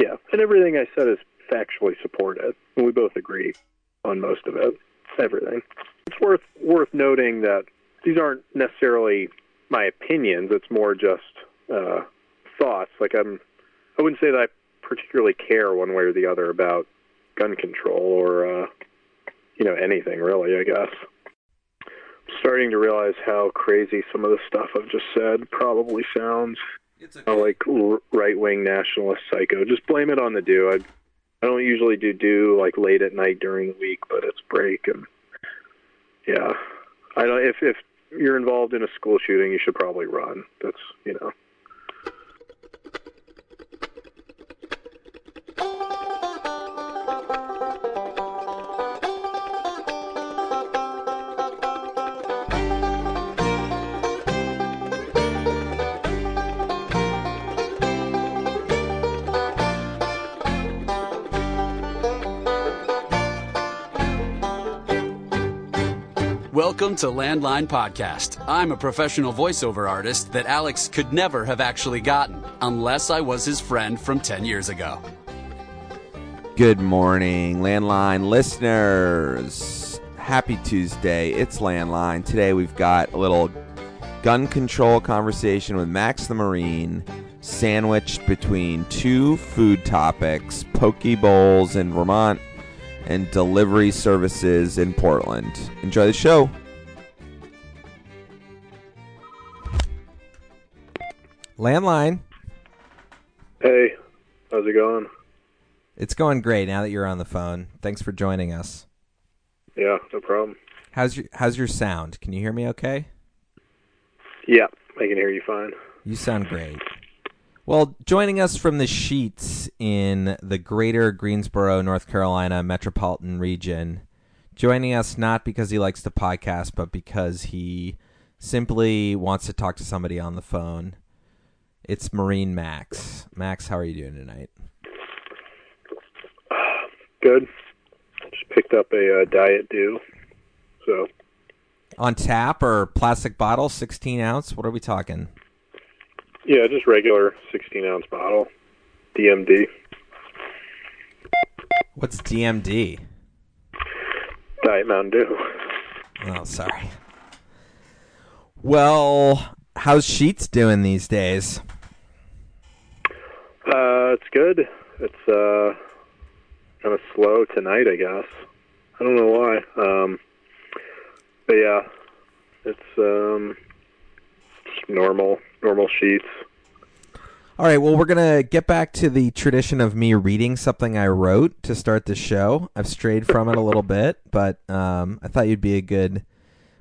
Yeah, and everything I said is factually supported, and we both agree on most of it. Everything. It's worth worth noting that these aren't necessarily my opinions. It's more just uh, thoughts. Like I'm, I wouldn't say that I particularly care one way or the other about gun control or uh, you know anything really. I guess. Starting to realize how crazy some of the stuff I've just said probably sounds. It's I oh, like right wing nationalist psycho. Just blame it on the do. I I don't usually do do like late at night during the week, but it's break and yeah. I don't if if you're involved in a school shooting, you should probably run. That's you know. Welcome to Landline Podcast. I'm a professional voiceover artist that Alex could never have actually gotten unless I was his friend from 10 years ago. Good morning, Landline listeners. Happy Tuesday. It's Landline. Today we've got a little gun control conversation with Max the Marine, sandwiched between two food topics poke bowls in Vermont and delivery services in Portland. Enjoy the show. Landline. Hey, how's it going? It's going great now that you're on the phone. Thanks for joining us. Yeah, no problem. How's your How's your sound? Can you hear me okay? Yeah, I can hear you fine. You sound great. Well, joining us from the Sheetz in the greater Greensboro, North Carolina metropolitan region, joining us not because he likes to podcast, but because he simply wants to talk to somebody on the phone. It's Marine Max. Max, how are you doing tonight? Good. Just picked up a uh, diet dew. So On tap or plastic bottle, 16 ounce? What are we talking? yeah, just regular 16 ounce bottle, DMD, What's DMD? Diet Mountain Dew. Oh, sorry. Well, how's Sheetz doing these days? It's good. It's uh, kind of slow tonight, I guess. I don't know why. Um, but yeah, it's um, normal, normal Sheetz. All right, well, we're going to get back to the tradition of me reading something I wrote to start the show. I've strayed from it a little bit, but um, I thought you'd be a good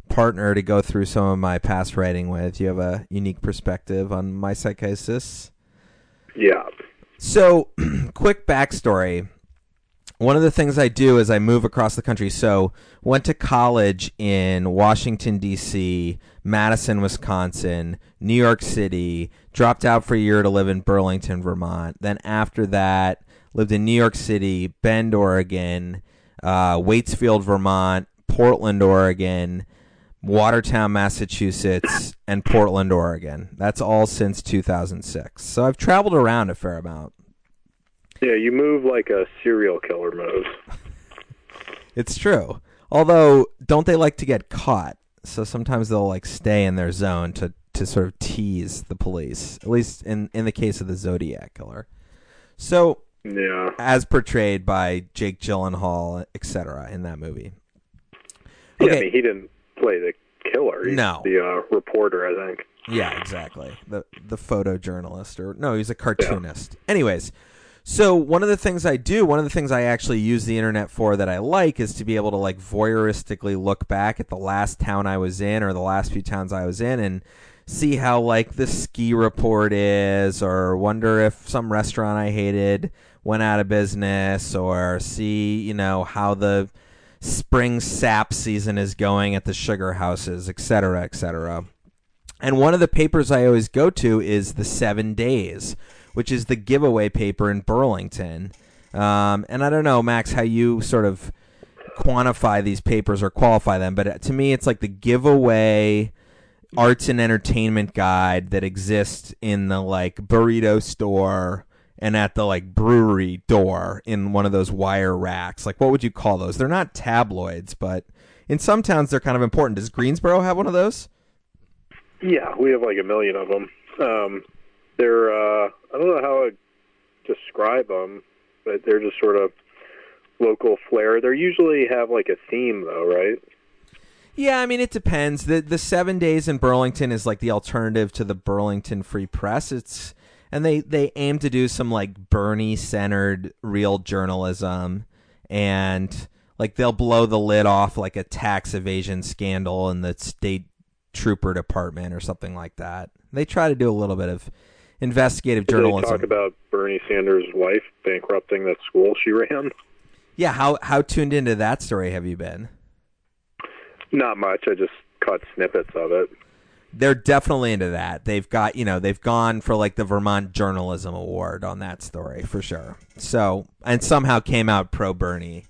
partner to go through some of my past writing with. You have a unique perspective on my psychosis. Yeah. So, quick backstory. One of the things I do is I move across the country. So, went to college in Washington D.C., Madison, Wisconsin, New York City. Dropped out for a year to live in Burlington, Vermont. Then after that, lived in New York City, Bend, Oregon, uh, Waitsfield, Vermont, Portland, Oregon, Watertown, Massachusetts, and Portland, Oregon. That's all since 2006. So I've traveled around a fair amount. Yeah, you move like a serial killer moves. It's true. Although, don't they like to get caught? So sometimes they'll like stay in their zone to, to sort of tease the police. At least in, in the case of the Zodiac killer. So, Yeah. as portrayed by Jake Gyllenhaal, etc., in that movie. Yeah, I Okay. mean, he didn't play the killer. He's No. The uh, reporter, I think. Yeah, exactly. The the photojournalist or no, he's a cartoonist. Anyways, so one of the things I do, one of the things I actually use the internet for that I like is to be able to like voyeuristically look back at the last town I was in or the last few towns I was in and see how like the ski report is or wonder if some restaurant I hated went out of business or see, you know, how the spring sap season is going at the sugar houses, et cetera, et cetera. And one of the papers I always go to is the Seven Days, which is the giveaway paper in Burlington. Um, and I don't know, Max, how you sort of quantify these papers or qualify them, but to me, it's like the giveaway arts and entertainment guide that exists in the like burrito store and at the like brewery door in one of those wire racks. Like what would you call those? They're not tabloids, but in some towns they're kind of important. Does Greensboro have one of those? Yeah, we have like a million of them. Um, they're uh, I don't know how to describe them, but they're just sort of local flair. They usually have like a theme though, right? Yeah, I mean it depends. The the seven days in Burlington is like the alternative to the Burlington Free Press. It's and they they aim to do some like Bernie centered real journalism and like they'll blow the lid off like a tax evasion scandal in the state trooper department or something like that. They try to do a little bit of investigative Did journalism. They talk about Bernie Sanders' wife bankrupting that school she ran. Yeah, how how tuned into that story have you been? Not much. I just caught snippets of it. They're definitely into that. They've got, you know, they've gone for like the Vermont Journalism Award on that story for sure. So, and somehow came out pro Bernie.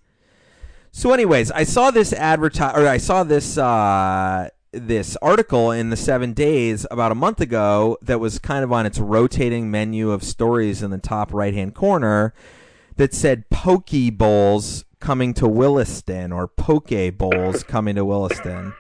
So, anyways, I saw this advertise, or I saw this uh, this article in the Seven Days about a month ago that was kind of on its rotating menu of stories in the top right hand corner that said "Poke Bowls coming to Williston" or "Poke Bowls coming to Williston."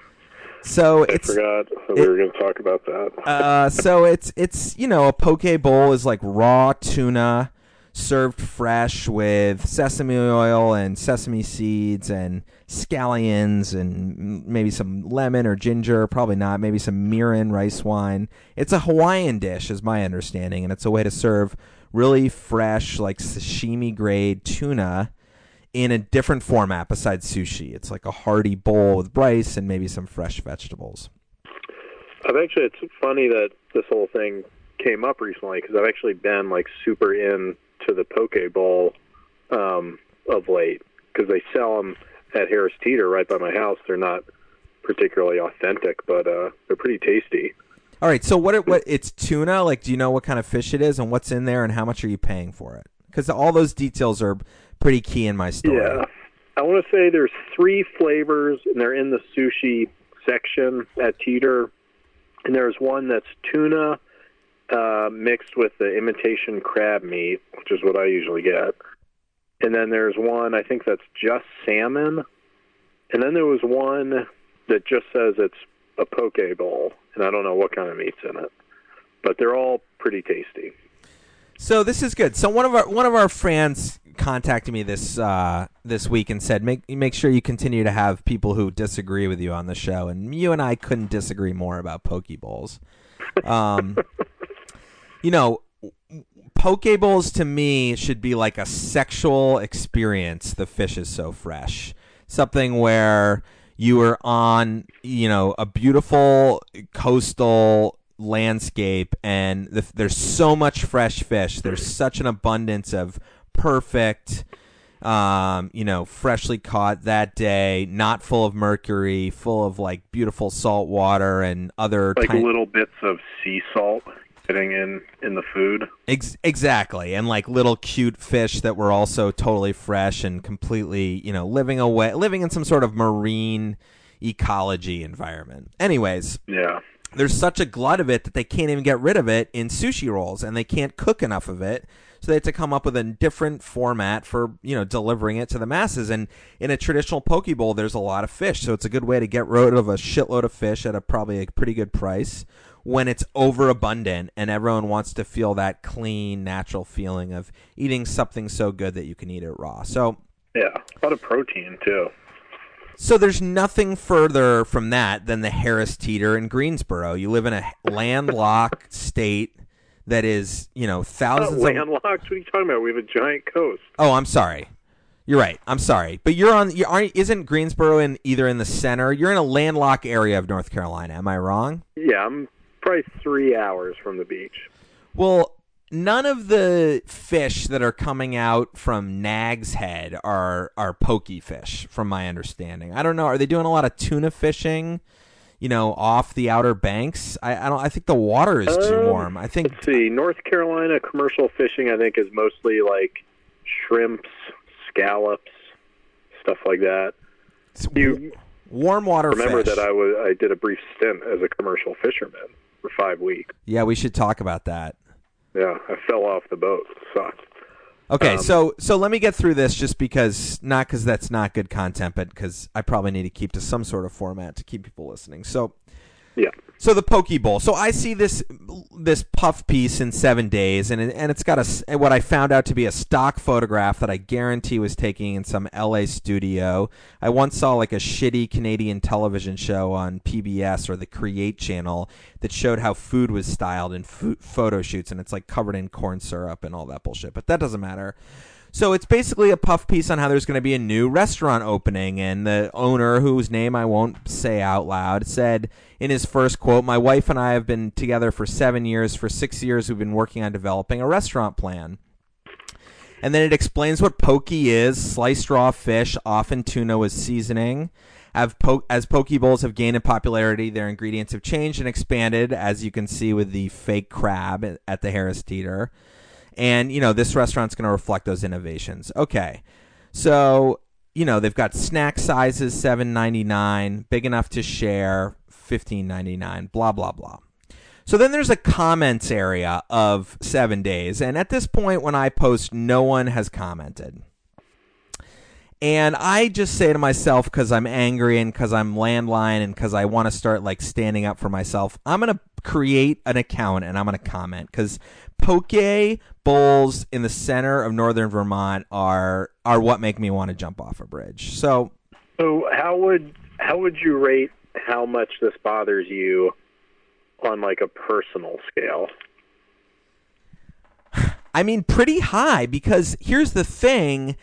So I it's forgot that we were going to talk about that. uh, so it's it's you know a poke bowl is like raw tuna served fresh with sesame oil and sesame seeds and scallions and maybe some lemon or ginger probably not maybe some mirin rice wine it's a hawaiian dish is my understanding and it's a way to serve really fresh like sashimi grade tuna in a different format besides sushi it's like a hearty bowl with rice and maybe some fresh vegetables I've actually, it's funny that this whole thing came up recently because I've actually been like super in to the poke bowl um, of late because they sell them at Harris Teeter right by my house. They're not particularly authentic, but uh, they're pretty tasty. All right, so what? It, what? It's tuna. Like, do you know what kind of fish it is and what's in there and how much are you paying for it? Because all those details are pretty key in my story. Yeah. I want to say there's three flavors, and they're in the sushi section at Teeter. And there's one that's tuna uh, mixed with the imitation crab meat, which is what I usually get. And then there's one, I think that's just salmon. And then there was one that just says it's a poke bowl, and I don't know what kind of meat's in it. But they're all pretty tasty. So this is good. So one of our one of our fans contacted me this uh, this week and said make make sure you continue to have people who disagree with you on the show, and you and I couldn't disagree more about poke bowls. Um, you know, poke bowls to me should be like a sexual experience. The fish is so fresh, something where you are on, you know, a beautiful coastal landscape and the, there's so much fresh fish there's such an abundance of perfect um, you know freshly caught that day not full of mercury full of like beautiful salt water and other Like little bits of sea salt getting in in the food. Ex- exactly, and like little cute fish that were also totally fresh and completely, you know, living away, living in some sort of marine ecology environment. Anyways, Yeah. there's such a glut of it that they can't even get rid of it in sushi rolls, and they can't cook enough of it. So they had to come up with a different format for you know delivering it to the masses. And in a traditional poke bowl, there's a lot of fish, so it's a good way to get rid of a shitload of fish at a probably a pretty good price when it's overabundant and everyone wants to feel that clean, natural feeling of eating something so good that you can eat it raw. So Yeah. A lot of protein too. so there's nothing further from that than the Harris Teeter in Greensboro. You live in a landlocked state that is, you know, thousands of landlocked. What are you talking about? We have a giant coast. Oh, I'm sorry. You're right. I'm sorry. But you're on you aren't isn't Greensboro in either in the center? You're in a landlocked area of North Carolina. Am I wrong? Yeah, I'm probably three hours from the beach. Well, none of the fish that are coming out from Nag's Head are are pokey fish, from my understanding. I don't know. Are they doing a lot of tuna fishing? You know, off the outer banks. I, I don't. I think the water is too Um, warm. I think. Let's see. North Carolina commercial fishing, I think, is mostly like shrimps, scallops, stuff like that. You warm water remember fish. that I was I did a brief stint as a commercial fisherman for five weeks. yeah, we should talk about that. Yeah, I fell off the boat. It sucked. Okay, Um, so so let me get through this just because not because that's not good content, but because I probably need to keep to some sort of format to keep people listening. So Yeah. so the Poke Bowl. So I see this this puff piece in seven days, and and it's got a what I found out to be a stock photograph that I guarantee was taken in some L.A. studio. I once saw like a shitty Canadian television show on PBS or the Create channel that showed how food was styled in photo shoots, and it's like covered in corn syrup and all that bullshit. But that doesn't matter. So it's basically a puff piece on how there's going to be a new restaurant opening, and the owner, whose name I won't say out loud, said in his first quote, "My wife and I have been together for seven years. For six years, we've been working on developing a restaurant plan." And then it explains what pokey is: sliced raw fish, often tuna with seasoning. Po- as poke bowls have gained in popularity, their ingredients have changed and expanded, as you can see with the fake crab at the Harris Teeter and you know this restaurant's going to reflect those innovations. Okay. So you know they've got snack sizes 7.99 big enough to share 15.99 blah blah blah. So then there's a comments area of seven days. And at this point when i post no one has commented. And I just say to myself, because I'm angry and because I'm landline and because I want to start like standing up for myself, I'm going to create an account and I'm going to comment because poke bowls in the center of northern Vermont are are what make me want to jump off a bridge. So So how would how would you rate how much this bothers you on like a personal scale? I mean, pretty high because here's the thing.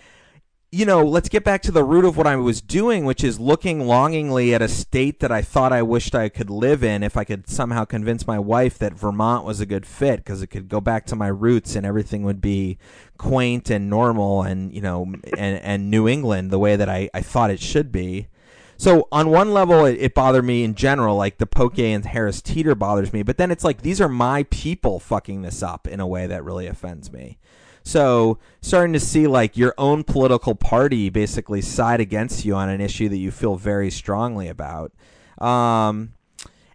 You know, let's get back to the root of what I was doing, which is looking longingly at a state that I thought I wished I could live in if I could somehow convince my wife that Vermont was a good fit because it could go back to my roots and everything would be quaint and normal and, you know, and, and New England the way that I, I thought it should be. So on one level, it, it bothered me in general, like the Poke and Harris Teeter bothers me. But then it's like these are my people fucking this up in a way that really offends me. So starting to see like your own political party basically side against you on an issue that you feel very strongly about. Um,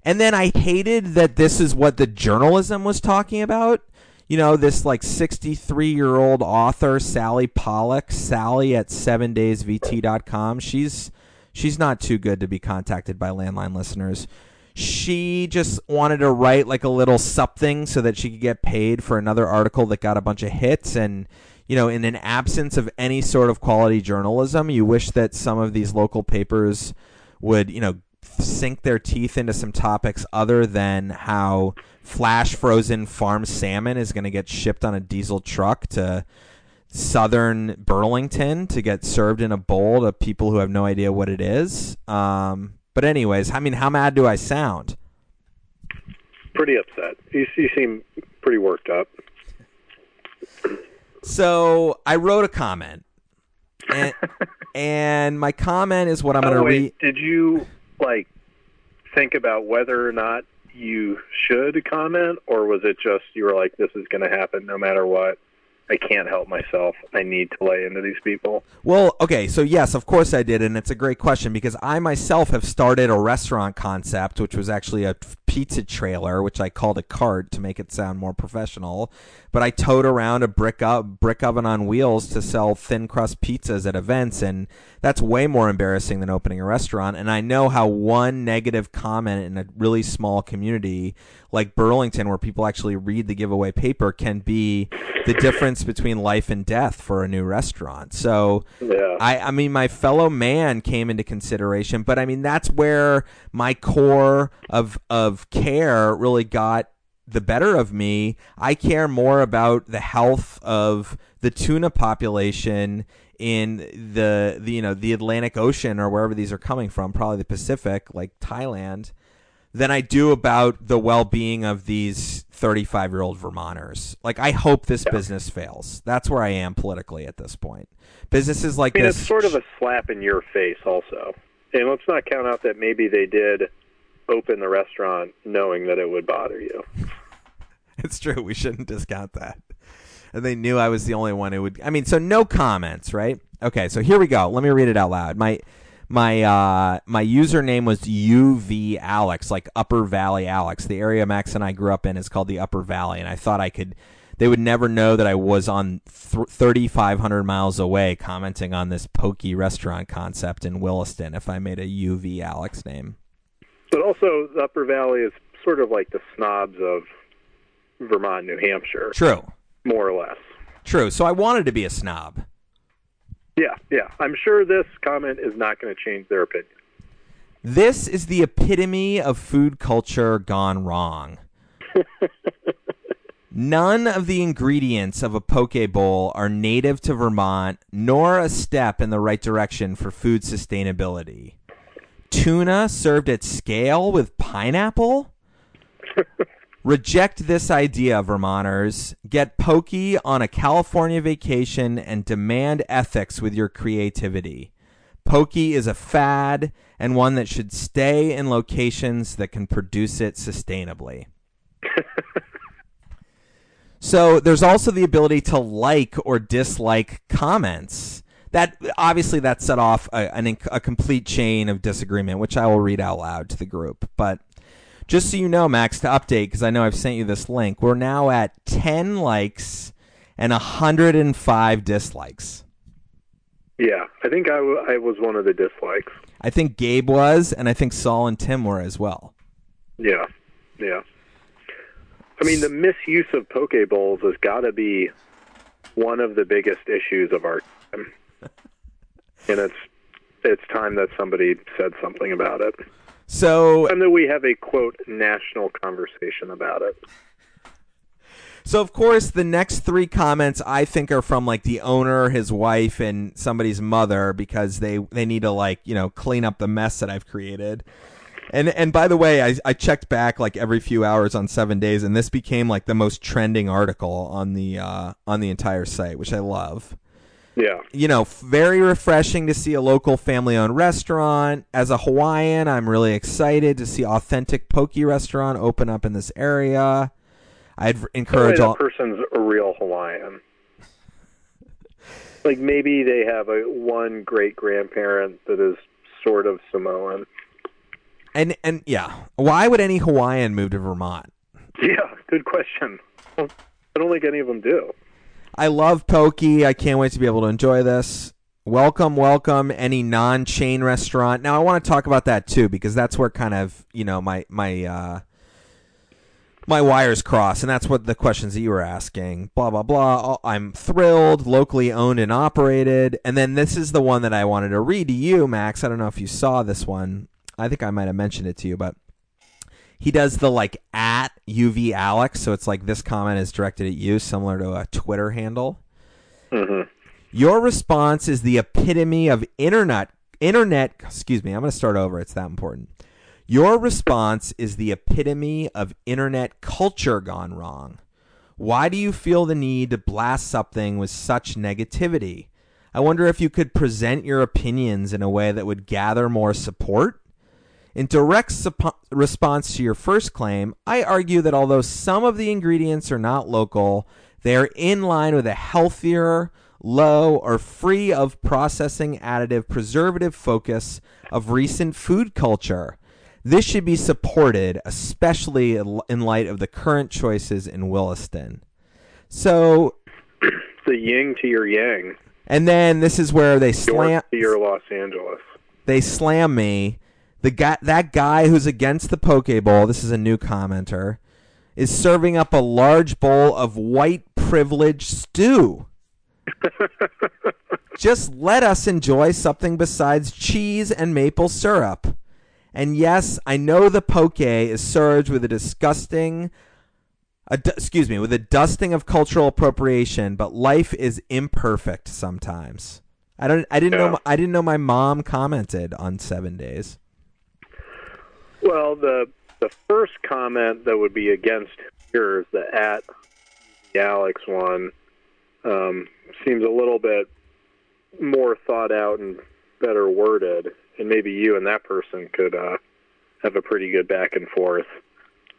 and then I hated that this is what the journalism was talking about. You know, this like 63 year old author, Sally Pollock, Sally at 7daysvt.com. She's she's not too good to be contacted by landline listeners. She just wanted to write like a little something so that she could get paid for another article that got a bunch of hits and you know, in an absence of any sort of quality journalism, you wish that some of these local papers would, you know, sink their teeth into some topics other than how flash frozen farm salmon is going to get shipped on a diesel truck to southern Burlington to get served in a bowl to people who have no idea what it is. Um, but anyways, I mean, how mad do I sound? Pretty upset. You, you seem pretty worked up. So I wrote a comment, and, and my comment is what I'm going Oh, to read. did you like think about whether or not you should comment, or was it just you were like, "This is going to happen no matter what"? I can't help myself. I need to lay into these people. Well, okay, so yes, of course I did, and it's a great question because I myself have started a restaurant concept, which was actually a pizza trailer, which I called a cart to make it sound more professional. But I towed around a brick up brick oven on wheels to sell thin crust pizzas at events, and that's way more embarrassing than opening a restaurant. And I know how one negative comment in a really small community like Burlington, where people actually read the giveaway paper, can be the difference between life and death for a new restaurant. So Yeah. I, I mean, my fellow man came into consideration, but I mean, that's where my core of of care really got the better of me. I care more about the health of the tuna population in the, the you know the Atlantic Ocean or wherever these are coming from, probably the Pacific, like Thailand, than I do about the well-being of these 35-year-old Vermonters. Like I hope this business fails. That's where I am politically at this point. Businesses like I mean, this it's sort of a slap in your face, also. And let's not count out that maybe they did open the restaurant knowing that it would bother you. It's true. We shouldn't discount that. And they knew I was the only one who would. I mean, so no comments, right? Okay, so here we go. Let me read it out loud. My my uh, my username was UV Alex, like Upper Valley Alex. The area Max and I grew up in is called the Upper Valley, and I thought I could. they would never know that I was on th- 3,500 miles away commenting on this pokey restaurant concept in Williston if I made a UV Alex name. But also, the Upper Valley is sort of like the snobs of Vermont, New Hampshire. True. More or less. True. So I wanted to be a snob. Yeah, yeah. I'm sure this comment is not going to change their opinion. This is the epitome of food culture gone wrong. None of the ingredients of a poke bowl are native to Vermont, nor a step in the right direction for food sustainability. Tuna served at scale with pineapple? Reject this idea, Vermonters. Get pokey on a California vacation and demand ethics with your creativity. Pokey is a fad and one that should stay in locations that can produce it sustainably. so there's also the ability to like or dislike comments. That obviously that set off a, an, a complete chain of disagreement, which I will read out loud to the group. But just so you know, Max, to update because I know I've sent you this link, we're now at 10 likes and 105 dislikes. Yeah, I think I, w- I was one of the dislikes. I think Gabe was, and I think Saul and Tim were as well. Yeah, yeah. I mean, the misuse of poke bowls has got to be one of the biggest issues of our time, and it's it's time that somebody said something about it, So, and that we have a quote national conversation about it. so of course, the next three comments I think are from like the owner, his wife, and somebody's mother because they they need to like you know clean up the mess that I've created. And and by the way, I I checked back like every few hours on seven days, and this became like the most trending article on the uh, on the entire site, which I love. Yeah, you know, very refreshing to see a local family owned restaurant. As a Hawaiian, I'm really excited to see authentic poke restaurant open up in this area. I'd By the way, encourage all. person's a real Hawaiian. Like maybe they have a one great grandparent that is sort of Samoan. And and yeah, why would any Hawaiian move to Vermont? Yeah, good question. I don't think any of them do. I love pokey. I can't wait to be able to enjoy this. Welcome, welcome any non-chain restaurant. Now I want to talk about that too because that's where kind of, you know, my my uh my wires cross and that's what the questions that you were asking. Blah blah blah. I'm thrilled, locally owned and operated. And then this is the one that I wanted to read to you, Max. I don't know if you saw this one. I think I might have mentioned it to you, but he does the like at UV Alex, so it's like this comment is directed at you, similar to a Twitter handle. hmm Your response is the epitome of internet internet excuse me, I'm going to start over. It's that important. Your response is the epitome of internet culture gone wrong. Why do you feel the need to blast something with such negativity? I wonder if you could present your opinions in a way that would gather more support. In direct sup- response to your first claim, I argue that although some of the ingredients are not local, they are in line with a healthier, low, or free of processing additive preservative focus of recent food culture. This should be supported, especially in light of the current choices in Williston. So, The yin to your yang, and then this is where they slam York to your Los Angeles. they slam me. The guy, that guy who's against the poke bowl, this is a new commenter, is serving up a large bowl of white privilege stew. Just let us enjoy something besides cheese and maple syrup. And yes, I know the poke is served with a disgusting, a excuse me, with a dusting of cultural appropriation, but life is imperfect sometimes. I don't. I didn't know. Yeah. my- I didn't know my mom commented on Seven Days. Well, the the first comment that would be against yours, the at the Alex one, um, seems a little bit more thought out and better worded, and maybe you and that person could uh, have a pretty good back and forth.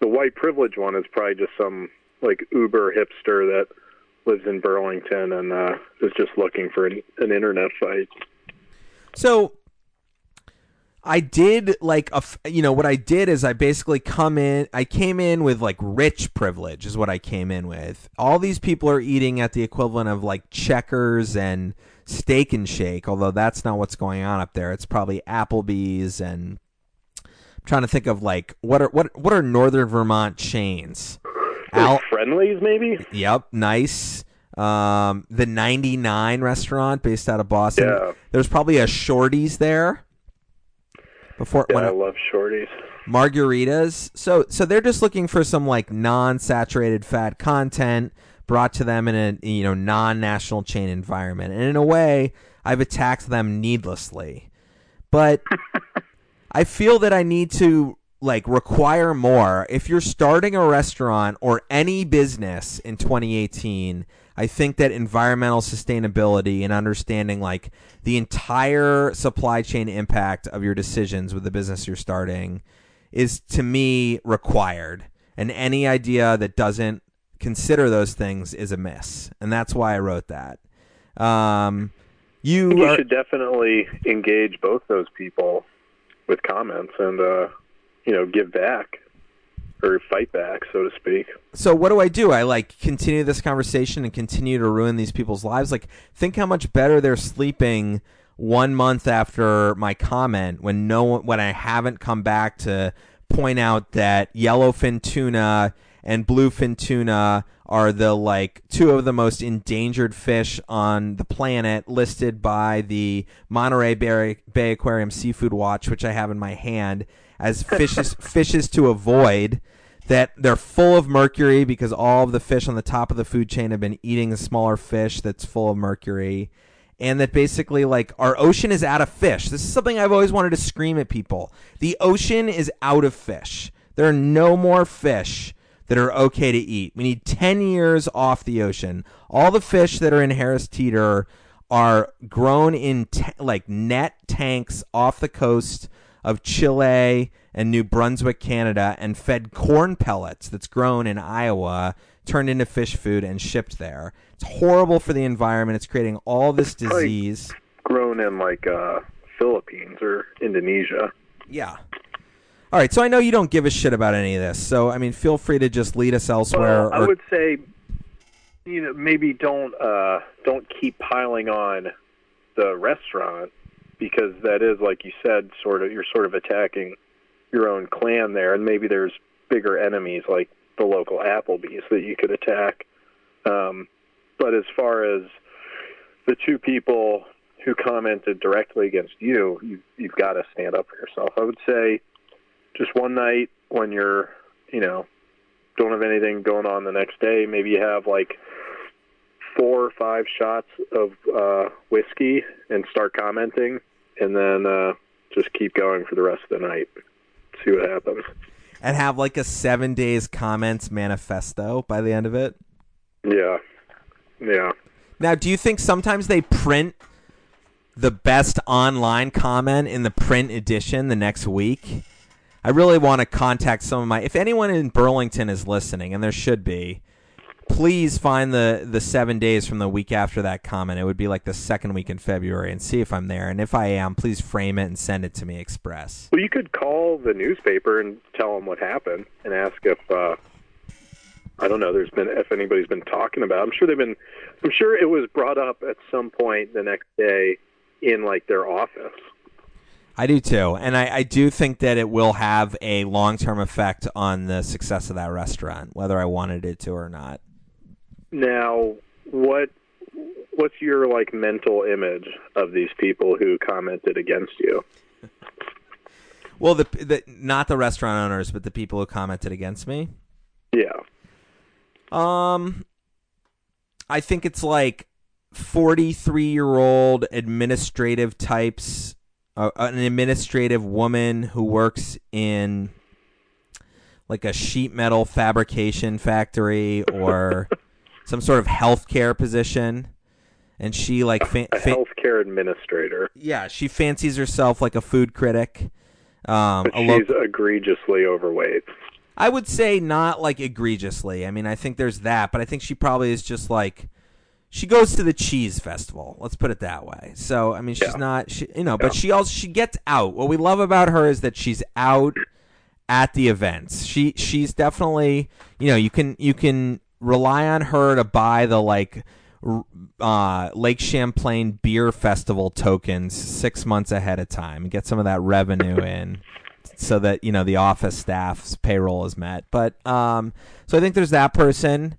The white privilege one is probably just some like uber hipster that lives in Burlington and uh, is just looking for an, an internet fight. So I did like a you know, what I did is I basically come in, I came in with like rich privilege is what I came in with. All these people are eating at the equivalent of like Checkers and Steak and Shake, although that's not what's going on up there. It's probably Applebee's and I'm trying to think of like what are what what are Northern Vermont chains? Al- Friendlies, maybe. Yep, nice. Um, the 99 restaurant based out of Boston. Yeah. There's probably a Shorty's there. Before Yeah, I- love shorties. margaritas. So so they're just looking for some like non-saturated fat content brought to them in a you know non-national chain environment. And in a way, I've attacked them needlessly. But I feel that I need to like require more. If you're starting a restaurant or any business in 2018, I think that environmental sustainability and understanding like the entire supply chain impact of your decisions with the business you're starting is to me required. And any idea that doesn't consider those things is a miss. And that's why I wrote that. Um, you, You are, should definitely engage both those people with comments and uh, you know give back or fight back, so to speak. so what do I do? I like continue this conversation and continue to ruin these people's lives. Like think how much better they're sleeping one month after my comment when no when I haven't come back to point out that yellowfin tuna and bluefin tuna are the like two of the most endangered fish on the planet listed by the Monterey Bay, Bay Aquarium Seafood Watch which I have in my hand as fishes fishes to avoid that they're full of mercury because all of the fish on the top of the food chain have been eating a smaller fish that's full of mercury and that basically like our ocean is out of fish. This is something i've always wanted to scream at people. The ocean is out of fish. There are no more fish that are okay to eat we need 10 years off the ocean all the fish that are in harris teeter are grown in ta- like net tanks off the coast of Chile and New Brunswick, Canada, and fed corn pellets that's grown in Iowa, turned into fish food, and shipped there. It's horrible for the environment. It's creating all this disease. Grown in like uh, Philippines or Indonesia. Yeah. All right, so I know you don't give a shit about any of this. So, I mean, feel free to just lead us elsewhere. Well, I or- would say, you know, maybe don't uh, don't keep piling on the restaurant because that is, like you said, sort of you're sort of attacking your own clan there, and maybe there's bigger enemies like the local Applebee's that you could attack. Um, but as far as the two people who commented directly against you, you you've got to stand up for yourself. I would say just one night when you're, you know, don't have anything going on the next day, maybe you have like four or five shots of uh, whiskey and start commenting, and then uh, just keep going for the rest of the night. See what happens. and have like a seven days comments manifesto by the end of it. Yeah, yeah. Now, do you think sometimes they print the best online comment in the print edition the next week? I really want to contact some of my. If anyone in Burlington is listening, and there should be, please find the the seven days from the week after that comment. It would be like the second week in February, and see if I'm there. And if I am, please frame it and send it to me express. Well, you could call the newspaper and tell them what happened and ask if uh, I don't know. There's been if anybody's been talking about. it. I'm sure they've been. I'm sure it was brought up at some point the next day in like their office. I do too, and I, I do think that it will have a long term effect on the success of that restaurant, whether I wanted it to or not. Now, what what's your like mental image of these people who commented against you? Well, the, the not the restaurant owners, but the people who commented against me. Yeah. Um, I think it's like forty-three-year-old administrative types, uh, an administrative woman who works in like a sheet metal fabrication factory or some sort of healthcare position, and she like fa- A healthcare administrator. yeah, she fancies herself like a food critic. Um, But a lo- she's egregiously overweight. I would say not like egregiously. I mean, I think there's that, but I think she probably is just like she goes to the cheese festival. Let's put it that way. So I mean, she's Yeah. not, she, you know, but she also she gets out. What we love about her is that she's out at the events. She she's definitely, you know, you can you can rely on her to buy the like uh, Lake Champlain Beer Festival tokens six months ahead of time and get some of that revenue in so that you know the office staff's payroll is met. But um, so I think there's that person.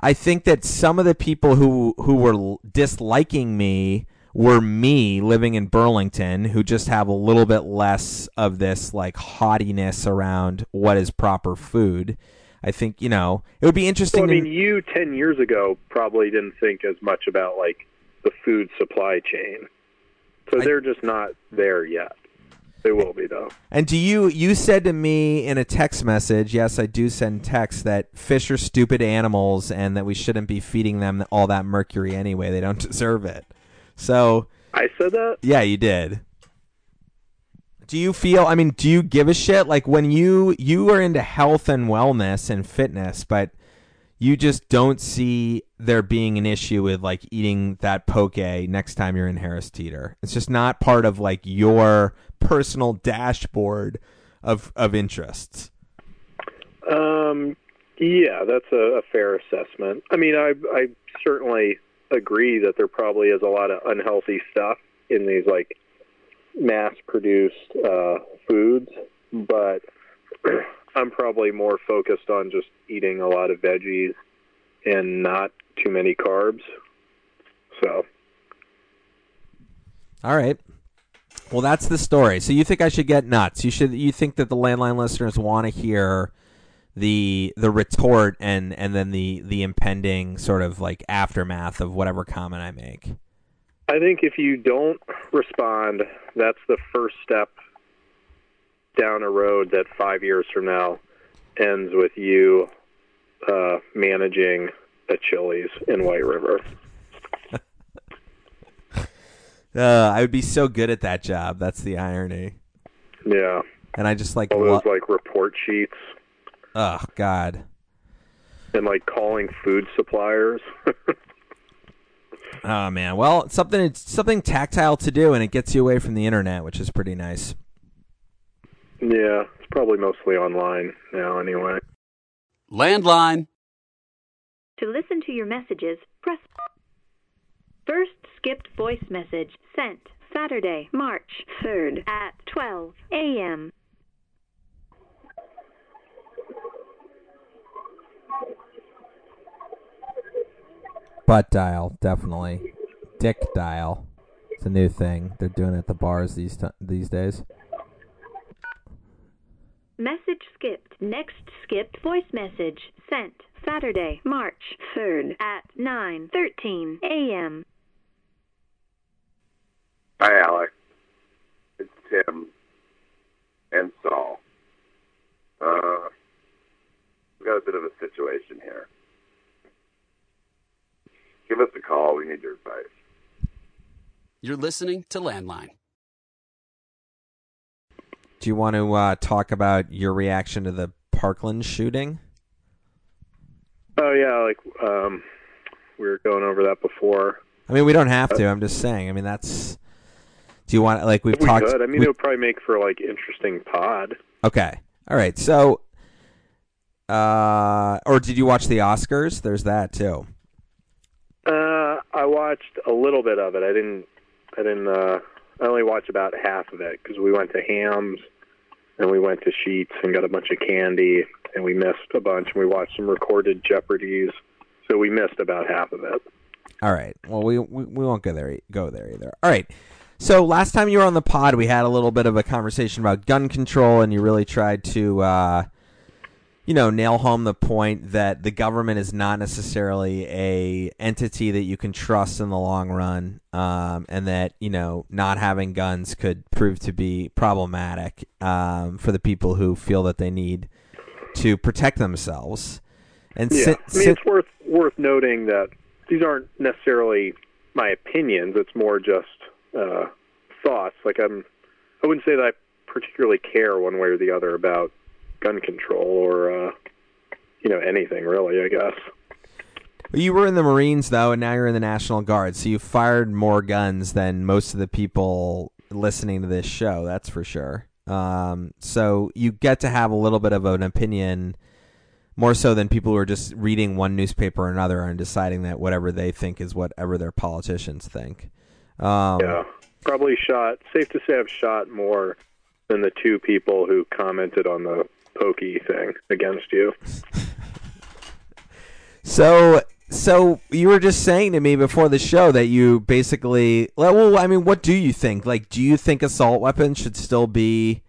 I think that some of the people who who were disliking me were me living in Burlington, who just have a little bit less of this like haughtiness around what is proper food. I think you know it would be interesting. Well, I to- mean, you ten years ago probably didn't think as much about like the food supply chain, so I- they're just not there yet. They will be though. And do you you said to me in a text message, yes, I do send texts that fish are stupid animals and that we shouldn't be feeding them all that mercury anyway. They don't deserve it. So, I said that. yeah, you did. Do you feel I mean, do you give a shit like when you you are into health and wellness and fitness, but you just don't see there being an issue with like eating that poke next time you're in Harris Teeter. It's just not part of like your personal dashboard of of interests. Um, yeah, that's a, a fair assessment. I mean, I I certainly agree that there probably is a lot of unhealthy stuff in these like mass-produced uh, foods, but I'm probably more focused on just eating a lot of veggies and not too many carbs. So, All right. Well, that's the story. So you think I should get nuts? You should. You think that the landline listeners want to hear the the retort and and then the the impending sort of like aftermath of whatever comment I make. I think if you don't respond, that's the first step down a road that five years from now ends with you uh, managing a Chili's in White River. Uh, I would be so good at that job. That's the irony. Yeah, And I just like, all lo- like report sheets oh god, and like calling food suppliers. oh man. Well, something it's something tactile to do, and it gets you away from the internet, which is pretty nice. Yeah, it's probably mostly online now, anyway. Landline. To listen to your messages, press First skipped voice message sent Saturday, March 3rd at 12 a.m. Butt dial, definitely. Dick dial. It's a new thing they're doing at the bars these t- these days. Message skipped. Next skipped voice message sent Saturday, March 3rd at 9:13 a.m. Hi, Alex. It's Tim and Saul. Uh, we've got a bit of a situation here. Give us a call. We need your advice. You're listening to Landline. Do you want to uh, talk about your reaction to the Parkland shooting? Oh yeah, like um, we were going over that before. I mean, we don't have to. I'm just saying. I mean, that's. Do you want like we've we talked? could. I mean, we- it would probably make for like interesting pod. okay. All right. So, uh, or did you watch the Oscars? There's that too. Uh, I watched a little bit of it. I didn't. I didn't. Uh, I only watched about half of it because we went to Hams and we went to Sheetz and got a bunch of candy and we missed a bunch and we watched some recorded Jeopardies. So we missed about half of it. All right. Well, we we, we won't go there. Go there either. All right. So last time you were on the pod, we had a little bit of a conversation about gun control, and you really tried to, uh, you know, nail home the point that the government is not necessarily a entity that you can trust in the long run, um, and that you know not having guns could prove to be problematic um, for the people who feel that they need to protect themselves. And Yeah, I mean, it's worth worth noting that these aren't necessarily my opinions. It's more just uh, thoughts. Like I'm, I wouldn't say that I particularly care one way or the other about gun control or uh, you know anything really. I guess. You were in the Marines though, and now you're in the National Guard, so you fired more guns than most of the people listening to this show. That's for sure. Um, so you get to have a little bit of an opinion, more so than people who are just reading one newspaper or another and deciding that whatever they think is whatever their politicians think. Um, Yeah, probably shot. Safe to say, I've shot more than the two people who commented on the pokey thing against you. So, so you were just saying to me before the show that you basically, well, I mean, what do you think? Like, do you think assault weapons should still be,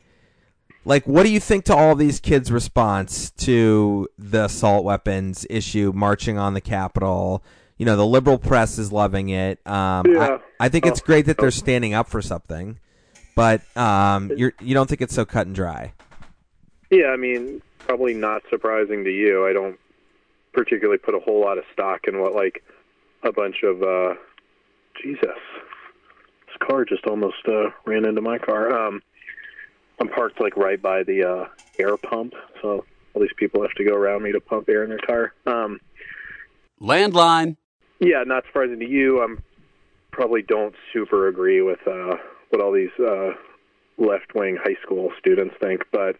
like, what do you think to all these kids' response to the assault weapons issue, marching on the Capitol? You know, the liberal press is loving it. Um, Yeah. I, I think it's Oh, great that oh. they're standing up for something, but um, you're you don't think it's so cut and dry. Yeah, I mean, probably not surprising to you. I don't particularly put a whole lot of stock in what like a bunch of uh Jesus. This car just almost uh ran into my car. Um I'm parked like right by the uh air pump, so all these people have to go around me to pump air in their tire. Um Landline. yeah, not surprising to you. I'm probably don't super agree with uh, what all these uh, left-wing high school students think, but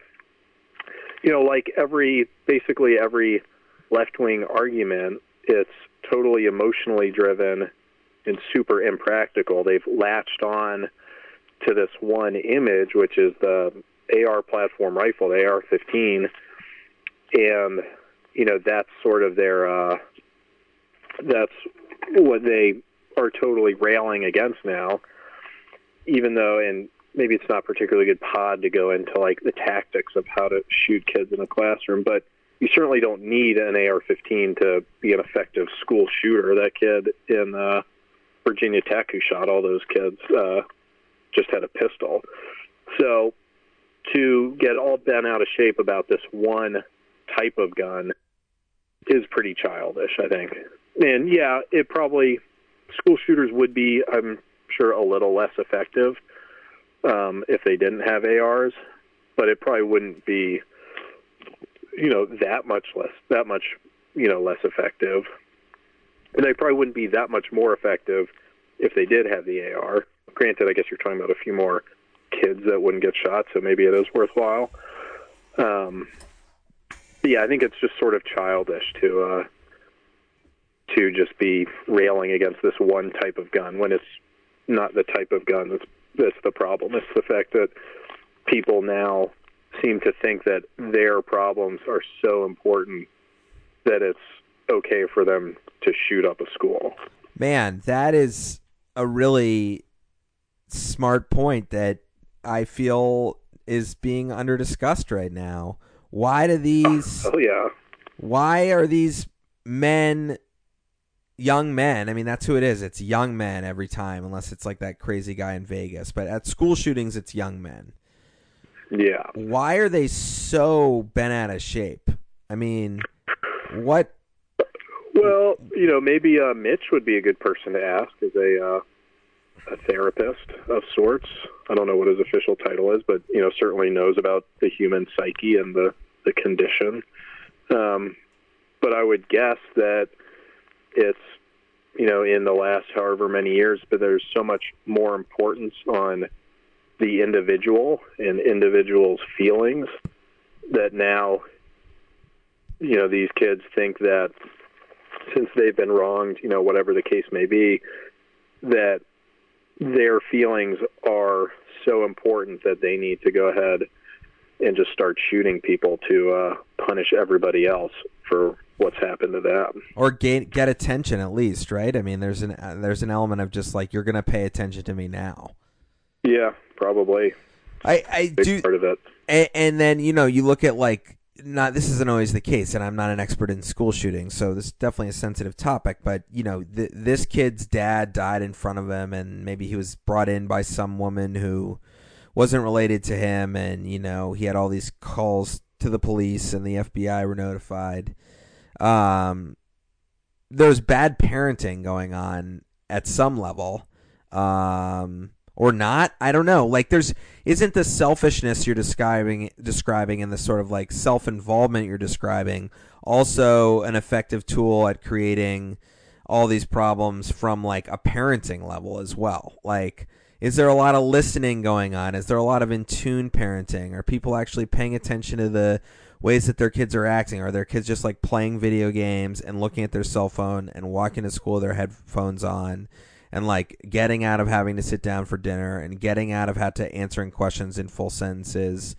you know, like every basically every left-wing argument, it's totally emotionally driven and super impractical. They've latched on to this one image, which is the AR platform rifle, the AR-15, and you know that's sort of their. Uh, that's what they are totally railing against now. Even though, and maybe it's not particularly good pod to go into like the tactics of how to shoot kids in a classroom, but you certainly don't need an AR-15 to be an effective school shooter. That kid in uh, Virginia Tech who shot all those kids uh, just had a pistol. So to get all bent out of shape about this one type of gun is pretty childish, I think. And yeah, it probably school shooters would be, I'm sure, a little less effective um, if they didn't have ARs, but it probably wouldn't be, you know, that much less, that much, you know, less effective. And they probably wouldn't be that much more effective if they did have the AR. Granted, I guess you're talking about a few more kids that wouldn't get shot, so maybe it is worthwhile. Um, yeah, I think it's just sort of childish to uh, to just be railing against this one type of gun when it's not the type of gun that's that's the problem. It's the fact that people now seem to think that their problems are so important that it's okay for them to shoot up a school. Man, that is a really smart point that I feel is being under discussed right now. Why do these Oh yeah. why are these men young men i mean that's who it is. It's young men every time unless it's like that crazy guy in vegas. But at school shootings it's young men. Yeah. why are they so bent out of shape? I mean what? Well, you know, maybe uh, Mitch would be a good person to ask. As a uh, a therapist of sorts. I don't know what his official title is, but you know, certainly knows about the human psyche and the the condition. Um, but I would guess that it's you know in the last however many years, but there's so much more importance on the individual and individuals' feelings that now you know these kids think that since they've been wronged, you know, whatever the case may be, that their feelings are so important that they need to go ahead and just start shooting people to uh, punish everybody else for what's happened to them. or get get attention at least right i mean there's an uh, there's an element of just like you're gonna pay attention to me now Yeah, probably i i big do part of it. and, and then you know you look at like not this isn't always the case and i'm not an expert in school shootings so this is definitely a sensitive topic but you know th- this kid's dad died in front of him and maybe he was brought in by some woman who wasn't related to him and you know he had all these calls to the police and the fbi were notified um there's bad parenting going on at some level um or not. I don't know. Like there's isn't the selfishness you're describing describing and the sort of like self-involvement you're describing also an effective tool at creating all these problems from like a parenting level as well. Like is there a lot of listening going on? Is there a lot of in tune parenting? Are people actually paying attention to the ways that their kids are acting? Are their kids just like playing video games and looking at their cell phone and walking to school with their headphones on? and like getting out of having to sit down for dinner and getting out of had to answering questions in full sentences.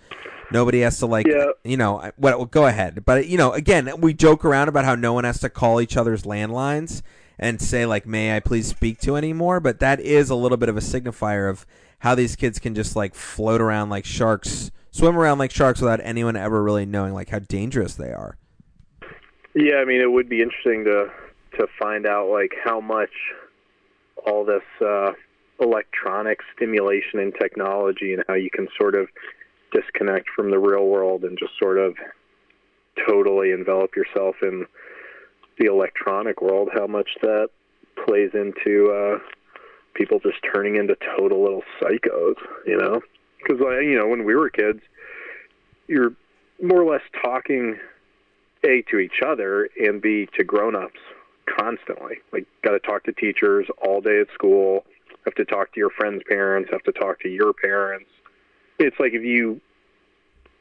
Nobody has to like, Yeah. you know, well, go ahead. But you know, again, we joke around about how no one has to call each other's landlines and say like, "May I please speak to?" anymore. But that is a little bit of a signifier of how these kids can just like float around like sharks, swim around like sharks without anyone ever really knowing like how dangerous they are. Yeah, I mean, it would be interesting to to find out like how much all this uh, electronic stimulation and technology and how you can sort of disconnect from the real world and just sort of totally envelop yourself in the electronic world. How much that plays into uh, people just turning into total little psychos, you know? Because you know, when we were kids, you're more or less talking a to each other and b to grown-ups constantly. Like got to talk to teachers all day at school have to talk to your friends parents have to talk to your parents. It's like if you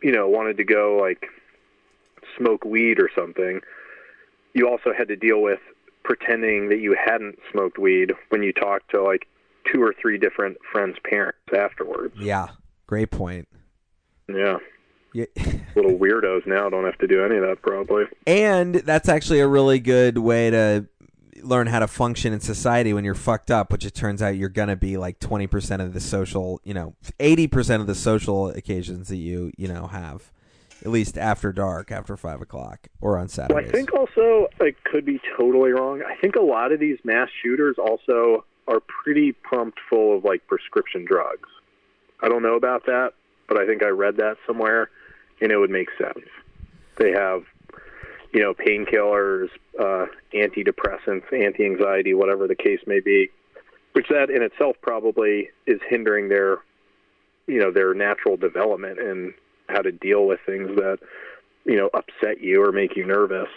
you know wanted to go like smoke weed or something you also had to deal with pretending that you hadn't smoked weed when you talked to like two or three different friends parents afterwards. Yeah, great point. yeah Yeah. little weirdos now don't have to do any of that probably And that's actually a really good way to learn how to function in society when you're fucked up, which it turns out you're gonna be like twenty percent of the social, you know, eighty percent of the social occasions that you you know have, at least after dark, after five o'clock, or on Well, Saturdays. I think also I could be totally wrong. I think a lot of these mass shooters also are pretty pumped full of like prescription drugs. I don't know about that, but I think I read that somewhere, and it would make sense. They have, you know, painkillers, uh, antidepressants, anti-anxiety, whatever the case may be, which that in itself probably is hindering their, you know, their natural development and how to deal with things that, you know, upset you or make you nervous.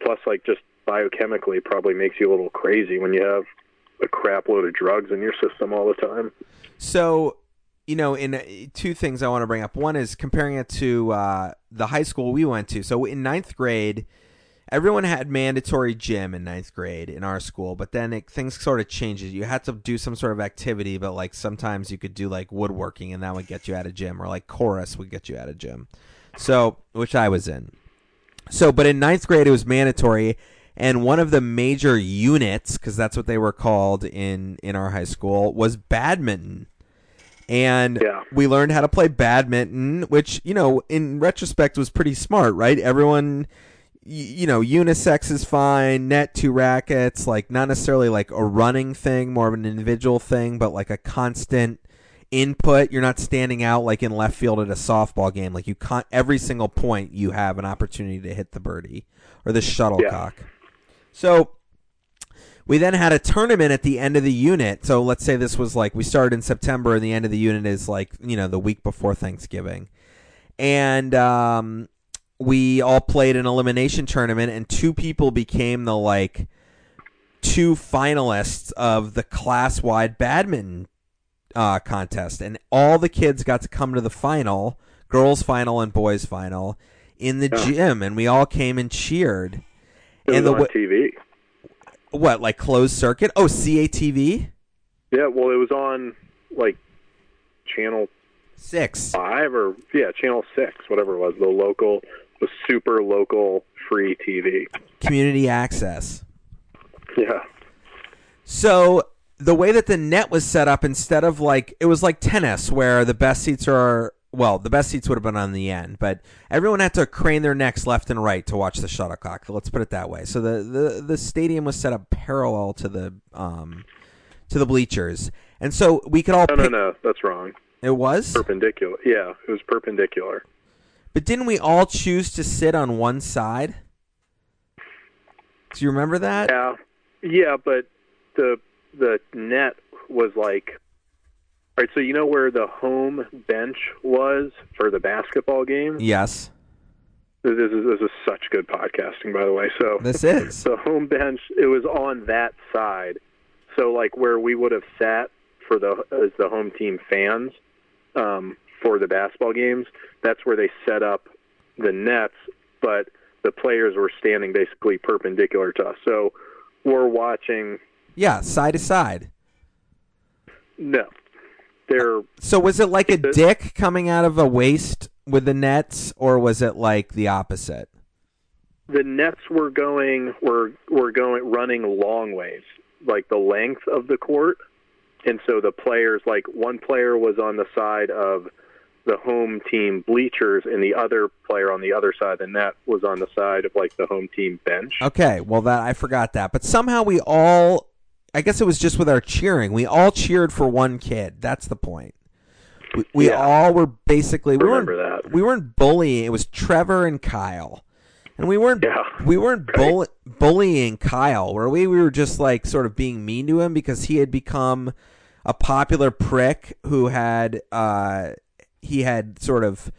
Plus, like just biochemically, probably makes you a little crazy when you have a crap load of drugs in your system all the time. So, you know, in uh, two things I want to bring up. One is comparing it to uh, the high school we went to. So in ninth grade, everyone had mandatory gym in ninth grade in our school, but then it, things sort of changes. You had to do some sort of activity, but like sometimes you could do like woodworking, and that would get you out of gym, or like chorus would get you out of gym. So, which I was in. So, but in ninth grade, it was mandatory, and one of the major units, because that's what they were called in in our high school, was badminton. And Yeah. we learned how to play badminton, which you know, in retrospect, was pretty smart, right? Everyone, y- you know, unisex is fine, net two rackets, like not necessarily like a running thing, more of an individual thing, but like a constant input. You're not standing out like in left field at a softball game. Like you can't every single point you have an opportunity to hit the birdie or the shuttlecock. So we then had a tournament at the end of the unit. So let's say this was like we started in September and the end of the unit is like, you know, the week before Thanksgiving. And um, we all played an elimination tournament and two people became the like two finalists of the class wide badminton uh, contest, and all the kids got to come to the final, girls' final and boys' final, in the Yeah. gym, and we all came and cheered. It and the on TV. What like closed circuit? Oh, CATV Yeah, well, it was on like channel six. five or yeah, channel six, whatever it was, the local, the super local free TV. Community access. Yeah, So the way that the net was set up, instead of like it was like tennis, where the best seats are well, the best seats would have been on the end, but everyone had to crane their necks left and right to watch the shuttlecock. Let's put it that way. So the the, the stadium was set up parallel to the um to the bleachers, and so we could all no, no, no, that's wrong. It was, Perpendicular. Yeah, it was perpendicular. but didn't we all choose to sit on one side? Do you remember that? Yeah, yeah, but the the net was like All right, so you know where the home bench was for the basketball game? Yes, This is, this is such good podcasting, by the way. So this is. the home bench, it was on that side. So like where we would have sat for the as the home team fans um, for the basketball games, that's where they set up the nets, but the players were standing basically perpendicular to us. So we're watching. Yeah, side to side. No, they're So was it like a dick coming out of a waist with the nets, or was it like the opposite? the nets were going were were going running long ways, like the length of the court, and so the players like one player was on the side of the home team bleachers, and the other player on the other side of the net was on the side of like the home team bench. Okay, well that I forgot that, but somehow we all, I guess it was just with our cheering, we all cheered for one kid. That's the point. We, we Yeah. all were basically we weren't Remember that. we weren't bullying. It was Trevor and Kyle, and we weren't Yeah. we weren't Right. bull, bullying Kyle. Were we? We were just like sort of being mean to him because he had become a popular prick who had uh he had sort of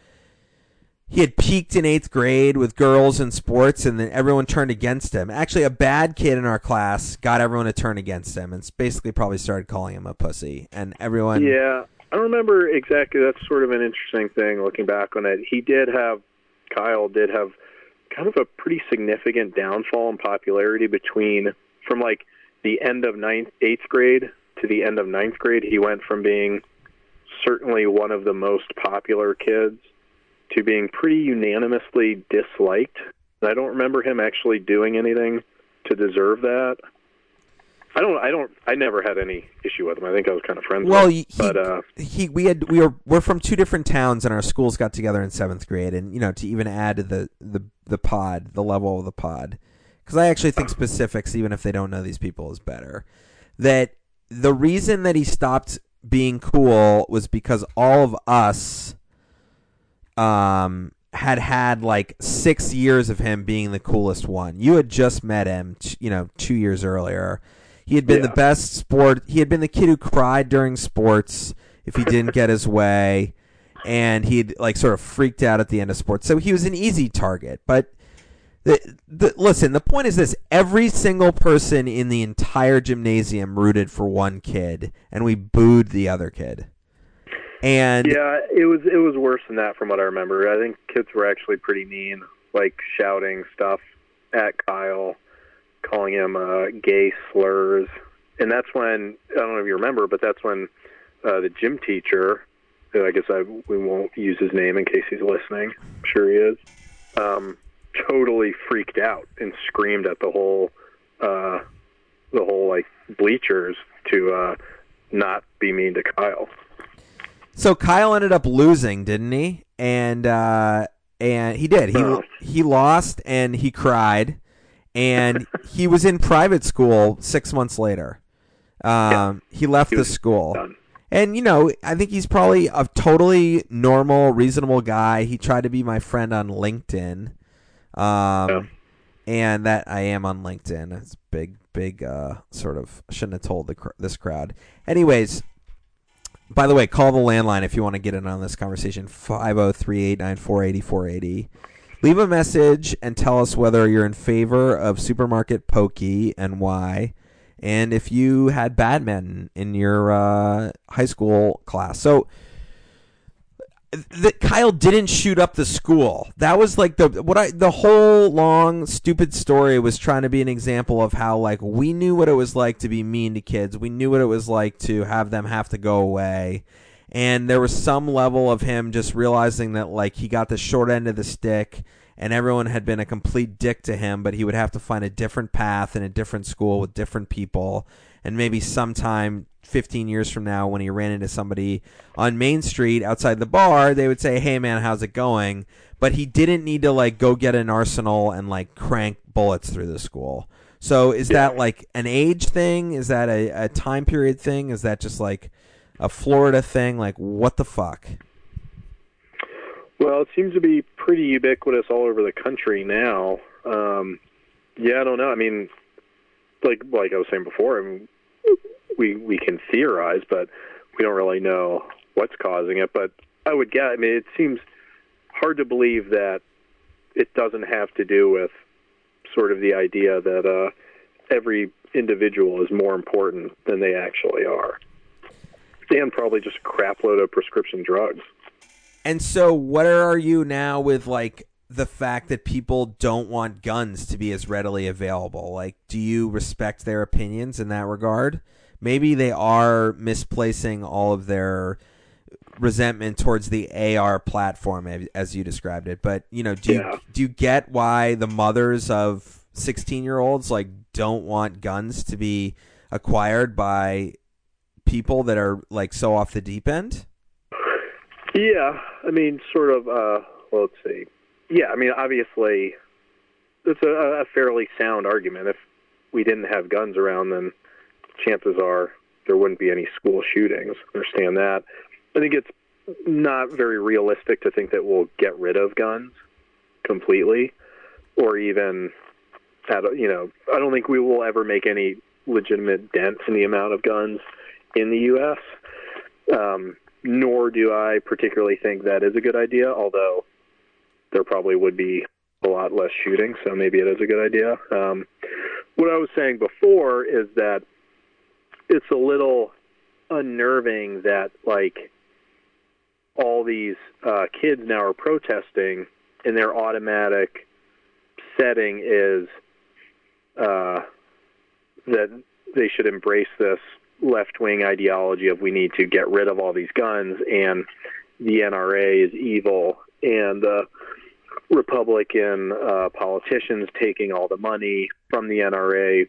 he had peaked in eighth grade with girls and sports, and then everyone turned against him. Actually, a bad kid in our class got everyone to turn against him, and basically probably started calling him a pussy. And everyone, Yeah, I don't remember exactly. That's sort of an interesting thing looking back on it. He did have Kyle did have kind of a pretty significant downfall in popularity between from like the end of ninth eighth grade to the end of ninth grade. He went from being certainly one of the most popular kids to being pretty unanimously disliked. And I don't remember him actually doing anything to deserve that. I don't. I don't. I never had any issue with him. I think I was kind of friends Well, with he. But uh, he we had we were we're from two different towns, and our schools got together in seventh grade, and you know to even add to the the the pod, the level of the pod, because I actually think specifics, even if they don't know these people, is better. That the reason that he stopped being cool was because all of us, um, had had like six years of him being the coolest one. You had just met him, you know, two years earlier. He had been the best sport. He had been the kid who cried during sports if he didn't get his way, and he'd like sort of freaked out at the end of sports. So he was an easy target. But the, the listen, the point is this: every single person in the entire gymnasium rooted for one kid, and we booed the other kid. And yeah, it was it was worse than that from what I remember. I think kids were actually pretty mean, like shouting stuff at Kyle, calling him uh, gay slurs, and that's when I don't know if you remember, but that's when uh, the gym teacher, I guess I we won't use his name in case he's listening. I'm sure he is. Um, totally freaked out and screamed at the whole uh, the whole like bleachers to uh, not be mean to Kyle. So Kyle ended up losing, didn't he? And uh, and he did. He he lost and he cried, and he was in private school six months later. Um, he left He the school, done. and you know I think he's probably a totally normal, reasonable guy. He tried to be my friend on LinkedIn, um, Yeah. and that I am on LinkedIn. It's big, big uh, sort of shouldn't have told the this crowd. Anyways, by the way, call the landline if you want to get in on this conversation 503-894-8480. Leave a message and tell us whether you're in favor of supermarket poke and why, and if you had badminton in your uh, high school class. So that Kyle didn't shoot up the school. That was like the what I the whole long stupid story was trying to be an example of how like we knew what it was like to be mean to kids. We knew what it was like to have them have to go away. And there was some level of him just realizing that like he got the short end of the stick and everyone had been a complete dick to him, but he would have to find a different path in a different school with different people. And maybe sometime 15 years from now, when he ran into somebody on Main Street outside the bar, they would say, Hey man, how's it going? But he didn't need to like go get an arsenal and like crank bullets through the school. So is that like an age thing? Is that a, a time period thing? Is that just like a Florida thing? Like, what the fuck? Well, it seems to be pretty ubiquitous all over the country now. Um, yeah, I don't know. I mean, like like I was saying before, I mean, we we can theorize, but we don't really know what's causing it, but I would get. I mean, it seems hard to believe that it doesn't have to do with sort of the idea that uh, every individual is more important than they actually are, and probably just a crapload of prescription drugs. And so, where are you now with like the fact that people don't want guns to be as readily available? Like, do you respect their opinions in that regard? Maybe they are misplacing all of their resentment towards the AR platform as you described it. But you know, do yeah. you do you get why the mothers of sixteen year olds like don't want guns to be acquired by people that are like so off the deep end? Yeah, I mean, sort of. Uh, well, let's see. Yeah, I mean, obviously, it's a, a fairly sound argument. If we didn't have guns around, then chances are there wouldn't be any school shootings. Understand that. I think it's not very realistic to think that we'll get rid of guns completely, or even, at, you know, I don't think we will ever make any legitimate dent in the amount of guns in the U.S. Um, nor do I particularly think that is a good idea, although there probably would be a lot less shooting, so maybe it is a good idea. Um, what I was saying before is that it's a little unnerving that, like, all these uh, kids now are protesting, and their automatic setting is uh, that they should embrace this left wing ideology of we need to get rid of all these guns and the NRA is evil and the Republican uh, politicians taking all the money from the NRA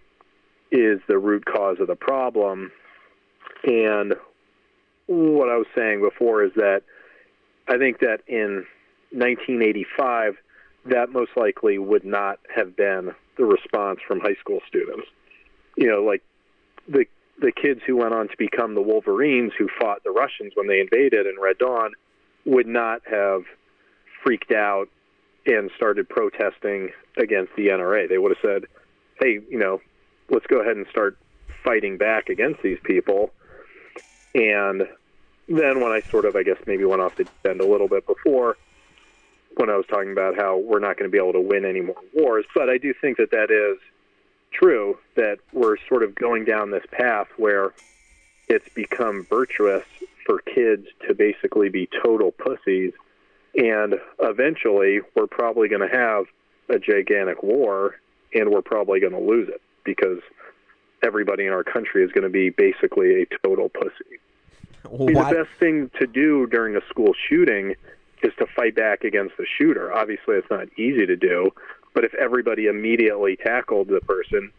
is the root cause of the problem. And what I was saying before is that I think that in 1985, that most likely would not have been the response from high school students. You know, like the the kids who went on to become the Wolverines who fought the Russians when they invaded in Red Dawn would not have freaked out and started protesting against the NRA. They would have said, "Hey, you know, let's go ahead and start fighting back against these people." And then when I sort of, I guess, maybe went off the end a little bit before, when I was talking about how we're not going to be able to win any more wars, but I do think that that is true that we're sort of going down this path where it's become virtuous for kids to basically be total pussies and eventually we're probably going to have a gigantic war and we're probably going to lose it because everybody in our country is going to be basically a total pussy. Well, I mean, the best thing to do during a school shooting is to fight back against the shooter. Obviously, it's not easy to do, but if everybody immediately tackled the person,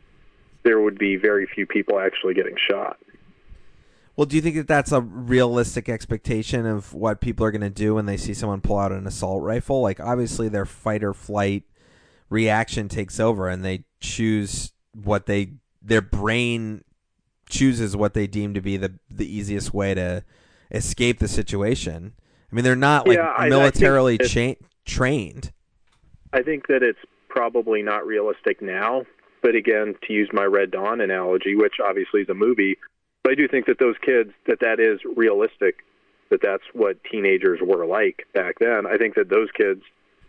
there would be very few people actually getting shot. Well, do you think that that's a realistic expectation of what people are going to do when they see someone pull out an assault rifle? Like, obviously, their fight or flight reaction takes over, and they choose what they their brain chooses what they deem to be the the easiest way to escape the situation. I mean, they're not like Yeah, I- I militarily it's- cha- trained. I think that it's probably not realistic now, but again, to use my Red Dawn analogy, which obviously is a movie, but I do think that those kids that that is realistic, that that's what teenagers were like back then. I think that those kids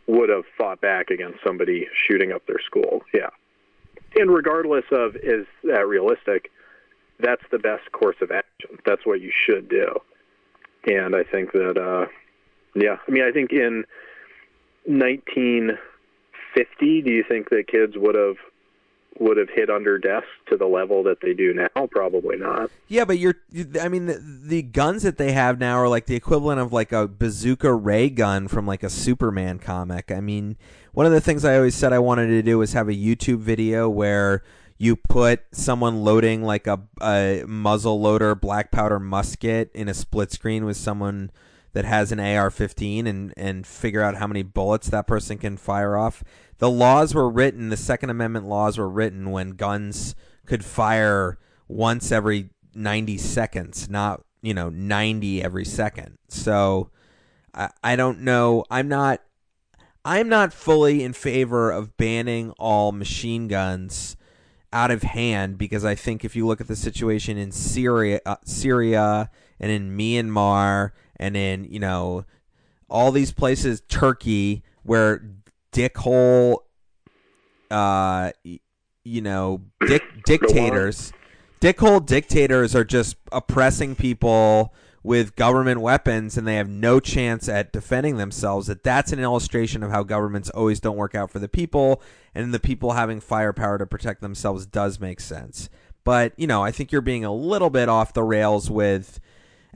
would have fought back against somebody shooting up their school. Yeah. And regardless of is that realistic, that's the best course of action. That's what you should do. And I think that uh yeah, I mean I think in 1950, do you think that kids would have would have hit under desks to the level that they do now? Probably not. Yeah, but you're. I mean, the, the guns that they have now are like the equivalent of like a bazooka ray gun from like a Superman comic. I mean, one of the things I always said I wanted to do was have a YouTube video where you put someone loading like a, a muzzle loader black powder musket in a split screen with someone that has an AR-15 and and figure out how many bullets that person can fire off. The laws were written, the Second Amendment laws were written when guns could fire once every 90 seconds, not, you know, 90 every second. So I, I don't know. I'm not I'm not fully in favor of banning all machine guns out of hand because I think if you look at the situation in Syria, uh, Syria and in Myanmar and in you know all these places, Turkey, where dickhole, uh, you know, dic- dictators, dickhole dictators are just oppressing people with government weapons and they have no chance at defending themselves. That that's an illustration of how governments always don't work out for the people and the people having firepower to protect themselves does make sense. But you know i think you're being a little bit off the rails with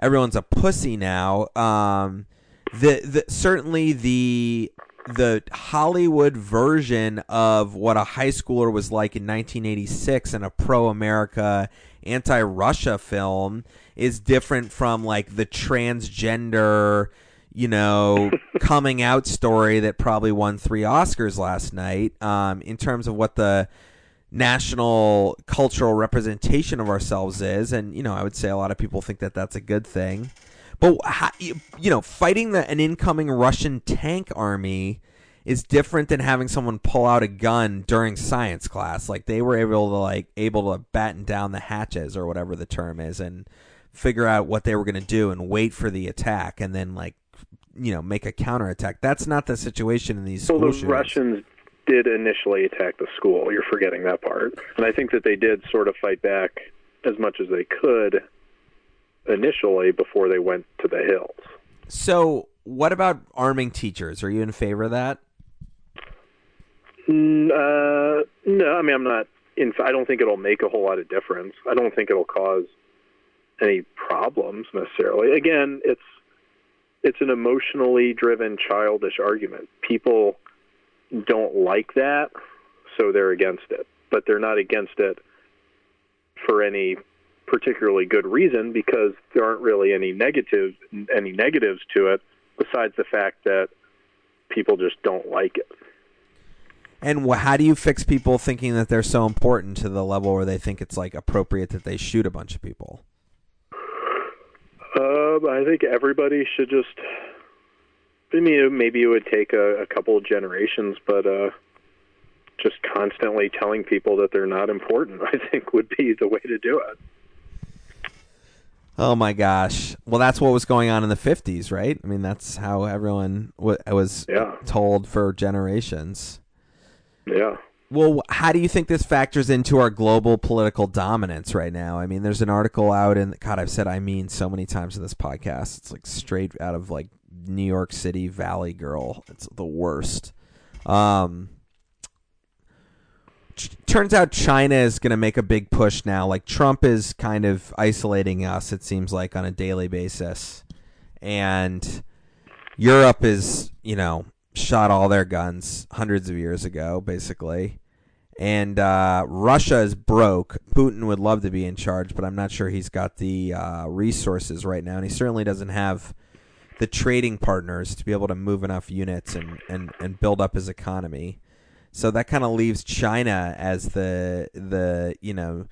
everyone's a pussy now. Um the, the certainly the the Hollywood version of what a high schooler was like in 1986 in a pro America anti Russia film is different from like the transgender, you know, coming out story that probably won three Oscars last night um, in terms of what the national cultural representation of ourselves is. And, you know, I would say a lot of people think that that's a good thing. But how, you know, fighting the, an incoming Russian tank army is different than having someone pull out a gun during science class. Like they were able to like able to batten down the hatches or whatever the term is and figure out what they were going to do and wait for the attack and then like you know make a counterattack. That's not the situation in these school the shootings. Russians did initially attack the school. You're forgetting that part. And I think that they did sort of fight back as much as they could initially before they went to the hills. So, what about arming teachers? Are you in favor of that? Mm, Uh, no, I mean I'm not. In, I don't think it'll make a whole lot of difference. I don't think it'll cause any problems necessarily. Again, it's it's an emotionally driven, childish argument. People don't like that, so they're against it. But they're not against it for any particularly good reason because there aren't really any negatives any negatives to it besides the fact that people just don't like it. And wh- how do you fix people thinking that they're so important to the level where they think it's like appropriate that they shoot a bunch of people? Uh, I think everybody should just. I mean, maybe it would take a, a couple of generations, but uh, just constantly telling people that they're not important, I think, would be the way to do it. Oh my gosh! Well, that's what was going on in the '50s, right? I mean, that's how everyone w- was Yeah. told for generations. Yeah. Well, how do you think this factors into our global political dominance right now? I mean, there's an article out in God. I've said I mean so many times in this podcast. It's like straight out of like New York City Valley Girl. It's the worst. Um, ch- turns out China is going to make a big push now. Like Trump is kind of isolating us. It seems like on a daily basis, and Europe is, you know, shot all their guns hundreds of years ago, basically. And uh, Russia is broke. Putin would love to be in charge, but I'm not sure he's got the uh, resources right now. And he certainly doesn't have the trading partners to be able to move enough units and, and, and build up his economy. So that kind of leaves China as the the you know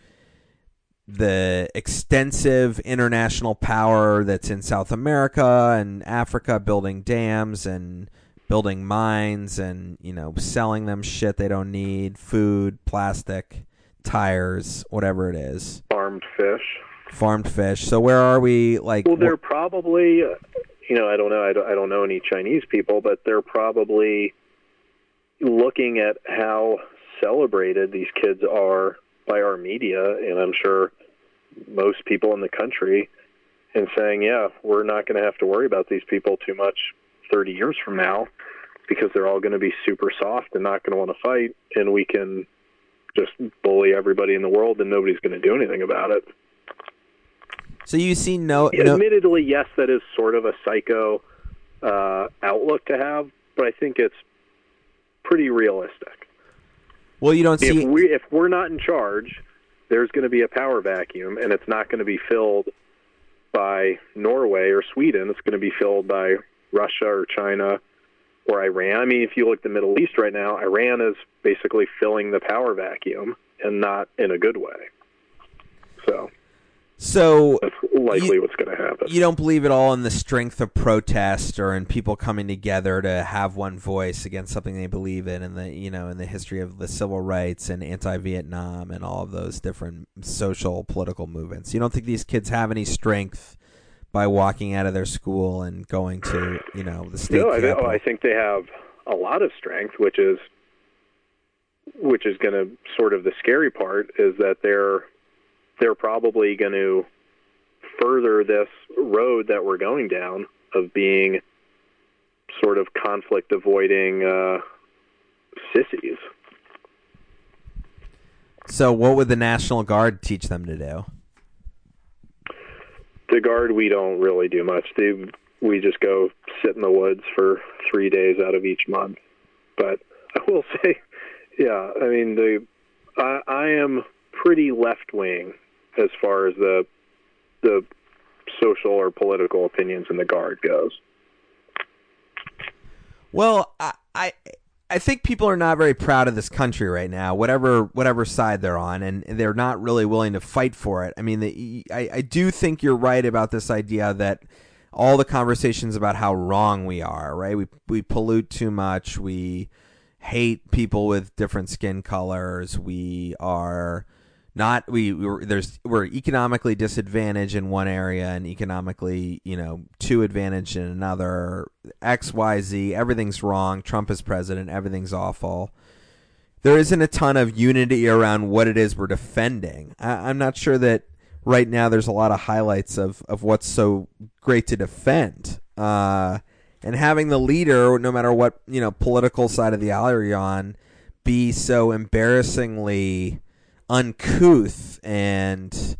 the extensive international power that's in South America and Africa building dams and building mines and you know selling them shit they don't need food plastic tires whatever it is Farmed fish. farmed fish so where are we like Well, they're probably, uh, you know, I don't know. I don't, I don't know any Chinese people, but they're probably looking at how celebrated these kids are by our media, and I'm sure most people in the country, and saying, yeah, we're not going to have to worry about these people too much 30 years from now because they're all going to be super soft and not going to want to fight, and we can just bully everybody in the world, and nobody's going to do anything about it. So you see no, no Admittedly, yes, that is sort of a psycho uh, outlook to have, but I think it's pretty realistic. well you don't see If we if we're not in charge, there's going to be a power vacuum, and it's not going to be filled by Norway or Sweden. It's going to be filled by Russia or China or Iran. I mean, if you look at the Middle East right now, Iran is basically filling the power vacuum, and not in a good way. So so that's likely You- what's going to happen. you don't believe at all in the strength of protest or in people coming together to have one voice against something they believe in and the you know in the history of the civil rights and anti-Vietnam and all of those different social political movements. You don't think these kids have any strength by walking out of their school and going to you know the state no, I, oh, I think they have a lot of strength, which is which is going to sort of the scary part is that they're they're probably going to further this road that we're going down of being sort of conflict avoiding uh, sissies. so, what would the National Guard teach them to do? The guard, we don't really do much. They, we just go sit in the woods for three days out of each month. But I will say, yeah, I mean, the I, I am pretty left wing as far as the the social or political opinions in the guard goes. Well, I, I I think people are not very proud of this country right now, whatever whatever side they're on, and they're not really willing to fight for it. I mean, the, I I do think you're right about this idea that all the conversations about how wrong we are, right? We we pollute too much. We hate people with different skin colors. We are not we we're, there's we're economically disadvantaged in one area and economically you know too advantaged in another. X y z everything's wrong. Trump is president. Everything's awful. There isn't a ton of unity around what it is we're defending. I, i'm not sure that right now there's a lot of highlights of of what's so great to defend. Uh and having the leader no matter what you know political side of the aisle you're on be so embarrassingly uncouth and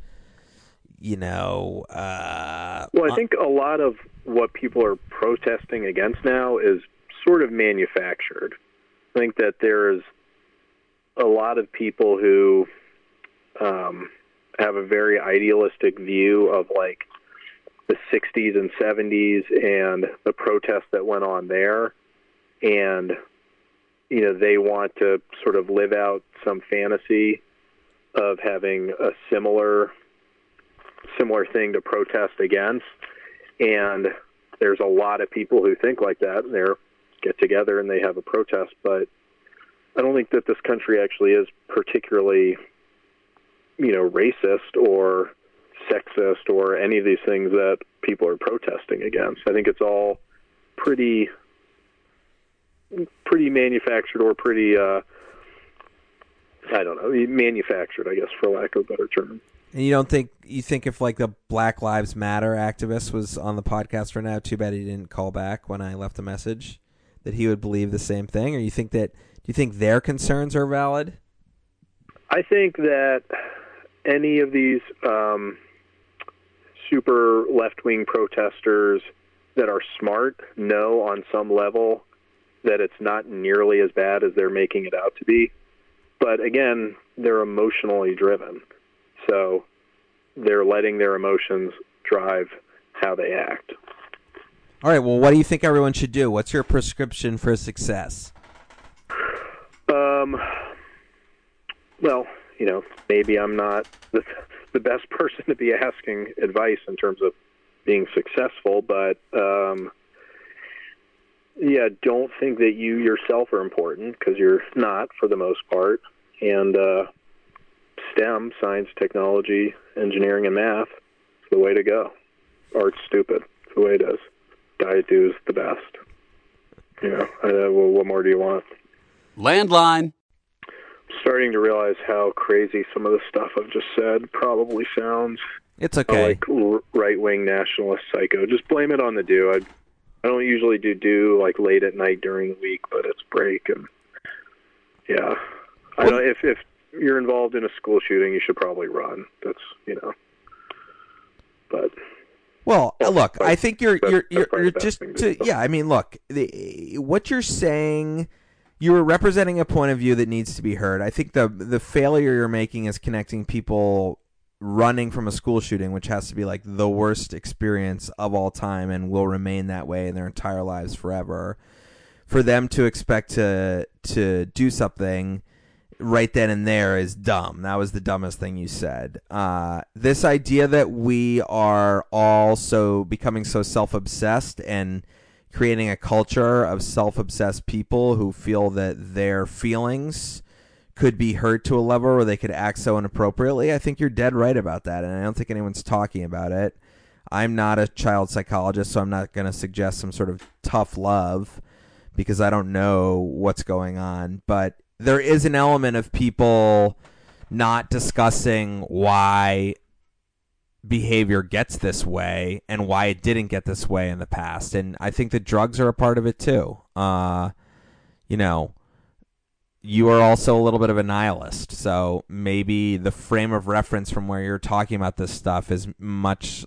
you know uh Well, I think a lot of what people are protesting against now is sort of manufactured. I think that there's a lot of people who um, have a very idealistic view of like the 60s and 70s and the protests that went on there. And, you know, they want to sort of live out some fantasy of having a similar similar thing to protest against. And there's a lot of people who think like that. And they get together and they have a protest but i don't think that this country actually is particularly you know racist or sexist or any of these things that people are protesting against. I think it's all pretty pretty manufactured or pretty uh I don't know, manufactured, I guess, for lack of a better term. And you don't think you think if like the Black Lives Matter activist was on the podcast right now, too bad he didn't call back when I left a message, that he would believe the same thing, or you think that do you think their concerns are valid? I think that any of these um, super left wing protesters that are smart know on some level that it's not nearly as bad as they're making it out to be. But again, they're emotionally driven. So they're letting their emotions drive how they act. All right. Well, what do you think everyone should do? What's your prescription for success? Um, well, you know, maybe I'm not the, the best person to be asking advice in terms of being successful, but um, yeah, don't think that you yourself are important because you're not for the most part. And uh, STEM, science, technology, engineering, and math is the way to go. Art's stupid. It's the way it is. Diet Dew is the best. You know, uh, well, what more do you want? Landline. I'm starting to realize how crazy some of the stuff I've just said probably sounds. It's okay. Like right wing nationalist psycho. Just blame it on the Dew. I don't usually do Dew like late at night during the week, but it's break and yeah. I don't if if you're involved in a school shooting, you should probably run. That's you know. But Well, Well, look, I think you're that's- you're that's you're, you're just to to, yeah. I mean, look, the, what you're saying, you are representing a point of view that needs to be heard. I think the the failure you're making is connecting people running from a school shooting, which has to be like the worst experience of all time and will remain that way in their entire lives forever. For them to expect to to do something right then and there is dumb. That was the dumbest thing you said. Uh, this idea that we are all so becoming so self obsessed and creating a culture of self obsessed people who feel that their feelings could be hurt to a level where they could act so inappropriately. I think you're dead right about that, and I don't think anyone's talking about it. I'm not a child psychologist, so I'm not going to suggest some sort of tough love because I don't know what's going on. But there is an element of people not discussing why behavior gets this way and why it didn't get this way in the past. And I think the drugs are a part of it too. Uh, you know, you are also a little bit of a nihilist. So maybe the frame of reference from where you're talking about this stuff is much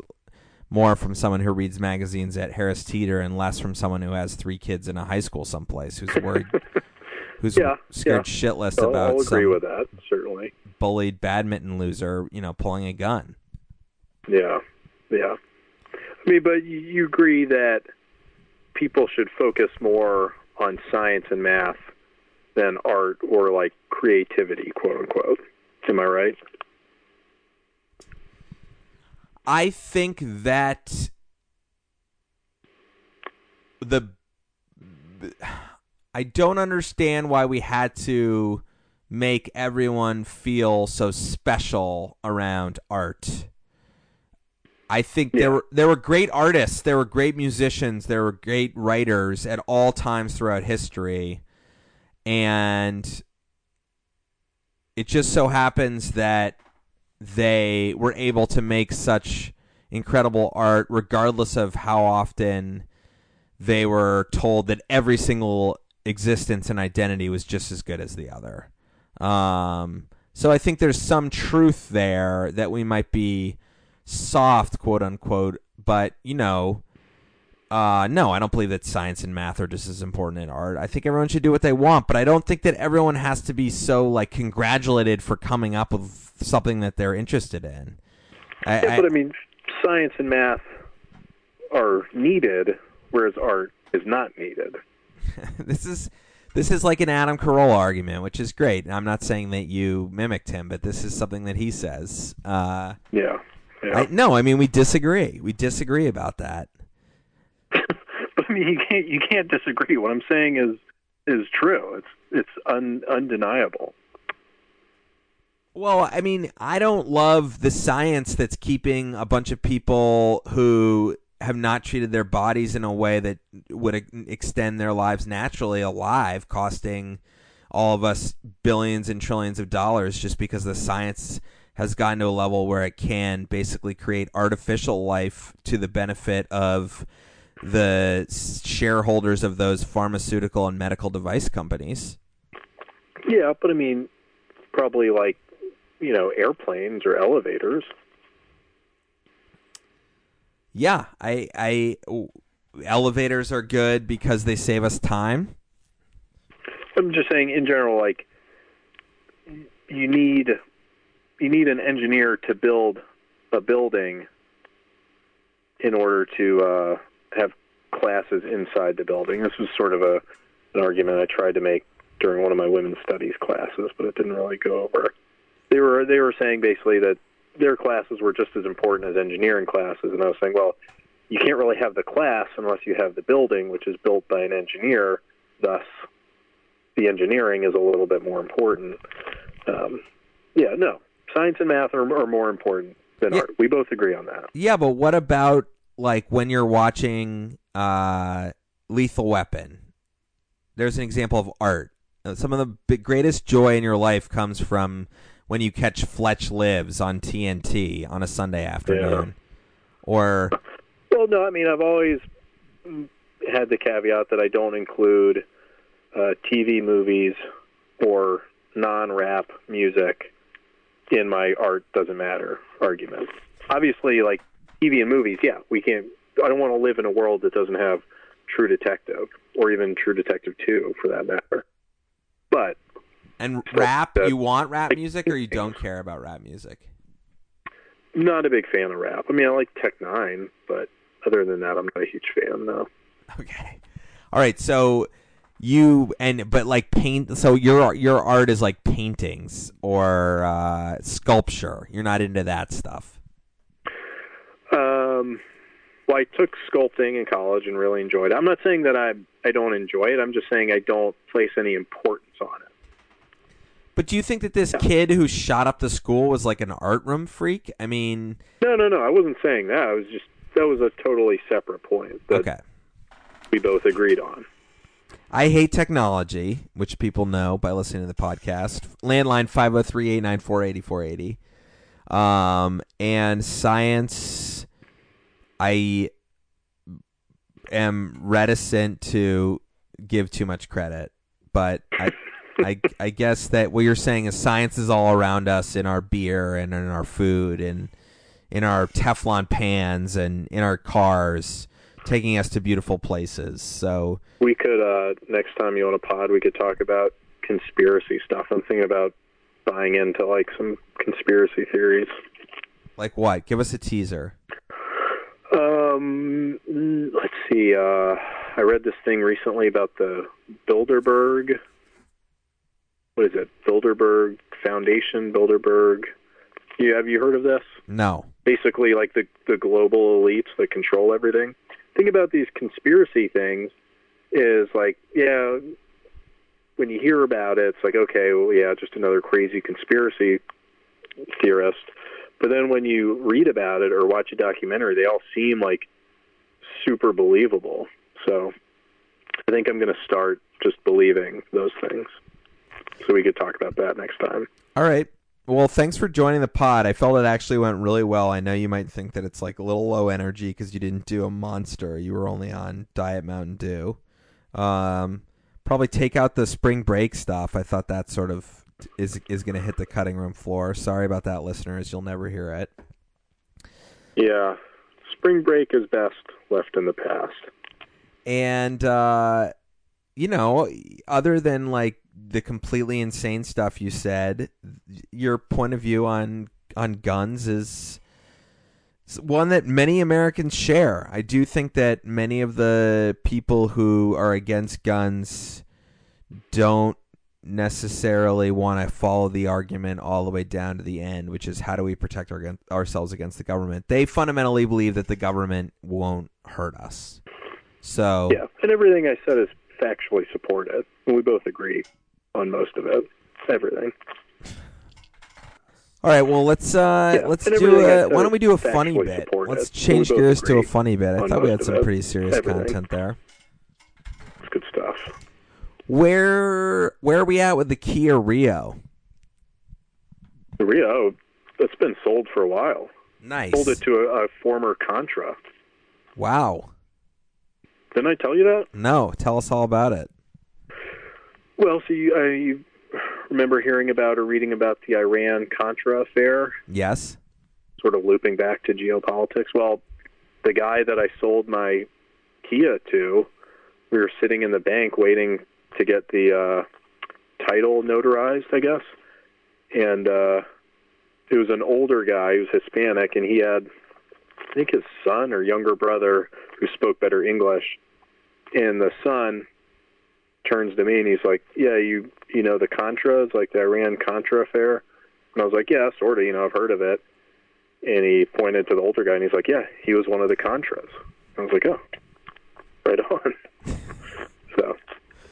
more from someone who reads magazines at Harris Teeter and less from someone who has three kids in a high school someplace who's worried, who's Yeah, scared yeah. shitless about I'll agree some with that. Certainly. bullied badminton loser, you know, pulling a gun. Yeah, yeah. I mean, but you agree that people should focus more on science and math than art or like creativity, quote unquote. Am I right? I think that the I don't understand why we had to make everyone feel so special around art. I think Yeah. there were there were great artists, there were great musicians, there were great writers at all times throughout history. And it just so happens that they were able to make such incredible art regardless of how often they were told that every single existence and identity was just as good as the other. Um, so I think there's some truth there that we might be soft, quote unquote, but you know, uh, no, I don't believe that science and math are just as important in art. I think everyone should do what they want, but I don't think that everyone has to be so like congratulated for coming up with something that they're interested in. I, Yeah, but I mean, science and math are needed, whereas art is not needed. this is this is like an Adam Carolla argument, which is great. I'm not saying that you mimicked him, but this is something that he says. Uh, Yeah. Yeah. I, no, I mean we disagree. We disagree about that. I mean, you can't you can't disagree. What I'm saying is is true. It's it's un, undeniable. Well, I mean, I don't love the science that's keeping a bunch of people who have not treated their bodies in a way that would extend their lives naturally alive, costing all of us billions and trillions of dollars just because the science has gotten to a level where it can basically create artificial life to the benefit of the shareholders of those pharmaceutical and medical device companies. Yeah, but I mean, probably like you know airplanes or elevators. Yeah, I, I, elevators are good because they save us time. I'm just saying in general, like you need you need an engineer to build a building in order to uh, have classes inside the building. This was sort of a an argument I tried to make during one of my women's studies classes, but it didn't really go over. They were they were saying basically that their classes were just as important as engineering classes, and I was saying, well, you can't really have the class unless you have the building, which is built by an engineer. Thus, the engineering is a little bit more important. Um, yeah, no, science and math are, are more important than Yeah. art. We both agree on that. Yeah, but what about like when you're watching uh, Lethal Weapon? There's an example of art. Uh, Some of the big, greatest joy in your life comes from when you catch Fletch Lives on TNT on a Sunday afternoon, or Well, no, I mean I've always had the caveat that I don't include uh, TV movies or non-rap music in my art doesn't matter argument. Obviously, like TV and movies, yeah, we can't. I don't want to live in a world that doesn't have True Detective or even True Detective Two, for that matter. But and rap. uh, You want rap music, or you don't care about rap music? not a big fan of rap. I mean, I like Tech N9ne, but other than that, I'm not a huge fan. No. Okay. All right. So you and but like paint. So your your art is like paintings or uh, sculpture. You're not into that stuff. Um, well, I took sculpting in college and really enjoyed it. I'm not saying that I I don't enjoy it. I'm just saying I don't place any importance on it. But do you think that this kid who shot up the school was like an art room freak? I mean, No, no, no. I wasn't saying that. I was just that was a totally separate point that Okay. we both agreed on. I hate technology, which people know by listening to the podcast. Landline 503-894-8480. Um, and science, I am reticent to give too much credit, but I, I, I guess that what you're saying is science is all around us in our beer and in our food and in our Teflon pans and in our cars, taking us to beautiful places. So We could uh, next time you on a pod, we could talk about conspiracy stuff. I'm thinking about buying into like some conspiracy theories. Like what? Give us a teaser. Um, let's see. Uh, I read this thing recently about the Bilderberg. What is it? Bilderberg Foundation. Bilderberg. Yeah, have you heard of this? No. basically like the the global elites that control everything. Think about these conspiracy things is like, yeah, when you hear about it, it's like, okay, well, yeah, just another crazy conspiracy theorist. But then when you read about it or watch a documentary, they all seem like super believable. So I think I'm going to start just believing those things. So we could talk about that next time. All right. Well, thanks for joining the pod. I felt it actually went really well. I know you might think that it's like a little low energy because you didn't do a monster. You were only on Diet Mountain Dew. Um, probably take out the spring break stuff. I thought that sort of is is going to hit the cutting room floor. Sorry about that, listeners. You'll never hear it. Yeah. Spring break is best left in the past. and uh you know other than like the completely insane stuff you said your point of view on on guns is is one that many Americans share. I do think that many of the people who are against guns don't necessarily want to follow the argument all the way down to the end, which is how do we protect our, ourselves against the government? They fundamentally believe that the government won't hurt us. So Yeah, and everything I said is factually supported, and we both agree on most of it. Everything. All right, well let's uh Yeah, let's do a why don't we do a funny bit? Let's change gears to a funny bit. I thought we had some pretty serious Everything. content there. It's good stuff. Where where are we at with the Kia Rio? Rio, that's been sold for a while. Nice. Sold it to a, a former Contra. Wow. Didn't I tell you that? No, tell us all about it. Well, so you, uh, you remember hearing about or reading about the Iran Contra affair, Yes. sort of looping back to geopolitics. Well, the guy that I sold my Kia to, we were sitting in the bank waiting to get the uh, title notarized, I guess. And uh, it was an older guy, he was Hispanic, and he had, I think, his son or younger brother who spoke better English. And the son turns to me and he's like, "Yeah, you you know the Contras, like the Iran Contra affair." And I was like, "Yeah, sort of. You know, I've heard of it." And he pointed to the older guy and he's like, "Yeah, he was one of the Contras." I was like, "Oh, right on."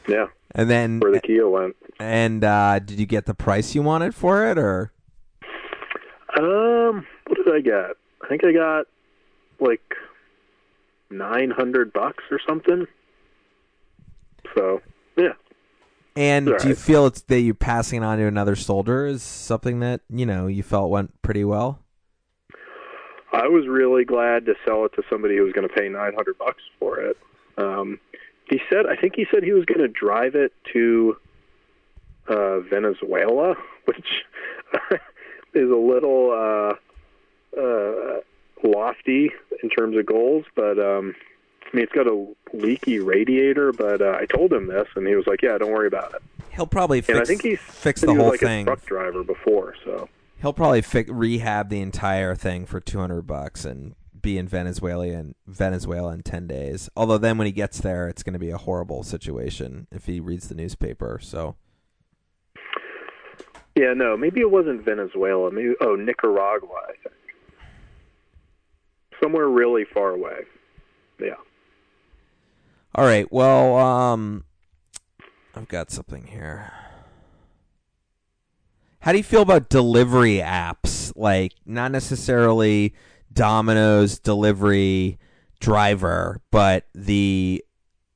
Yeah, And then where the Kia went. and uh did you get the price you wanted for it or Um, what did I get? I think I got like nine hundred bucks or something. So, yeah. and do you feel it's that you passing it on to another soldier is something that, you know, you felt went pretty well? I was really glad to sell it to somebody who was going to pay 900 bucks for it. Um, he said, I think he said he was going to drive it to uh, Venezuela, which is a little uh, uh, lofty in terms of goals, but um, I mean, it's got a leaky radiator. But uh, I told him this, and he was like, "Yeah, don't worry about it." He'll probably fix And I think he's fix the he whole like thing. a truck driver before, so. He'll probably fi- rehab the entire thing for 200 bucks and be in Venezuela in Venezuela in 10 days. Although then when he gets there it's going to be a horrible situation if he reads the newspaper. So Yeah, no, maybe it wasn't Venezuela. Maybe oh, Nicaragua, I think. Somewhere really far away. Yeah. All right. Well, um I've got something here. How do you feel about delivery apps? Like not necessarily Domino's delivery driver, but the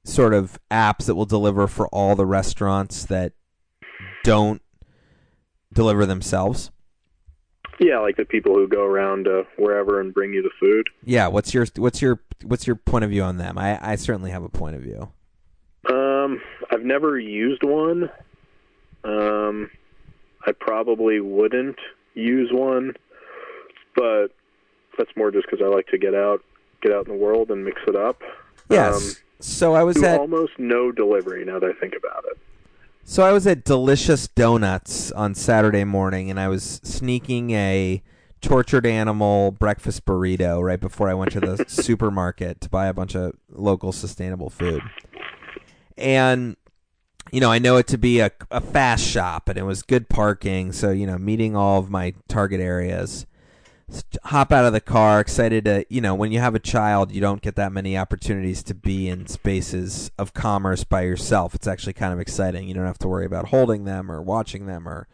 sort of apps that will deliver for all the restaurants that don't deliver themselves. Yeah, like the people who go around uh, wherever and bring you the food. Yeah, what's your what's your what's your point of view on them? I, I certainly have a point of view. Um, I've never used one. Um, I probably wouldn't use one, but that's more just because I like to get out, get out in the world and mix it up. Yes. Um, so I was at almost no delivery now that I think about it. So I was at Delicious Donuts on Saturday morning, and I was sneaking a tortured animal breakfast burrito right before I went to the supermarket to buy a bunch of local sustainable food. And you know, I know it to be a, a fast shop, and it was good parking, so you know, meeting all of my target areas. Hop out of the car, excited to, you know, when you have a child, you don't get that many opportunities to be in spaces of commerce by yourself. It's actually kind of exciting. You don't have to worry about holding them or watching them or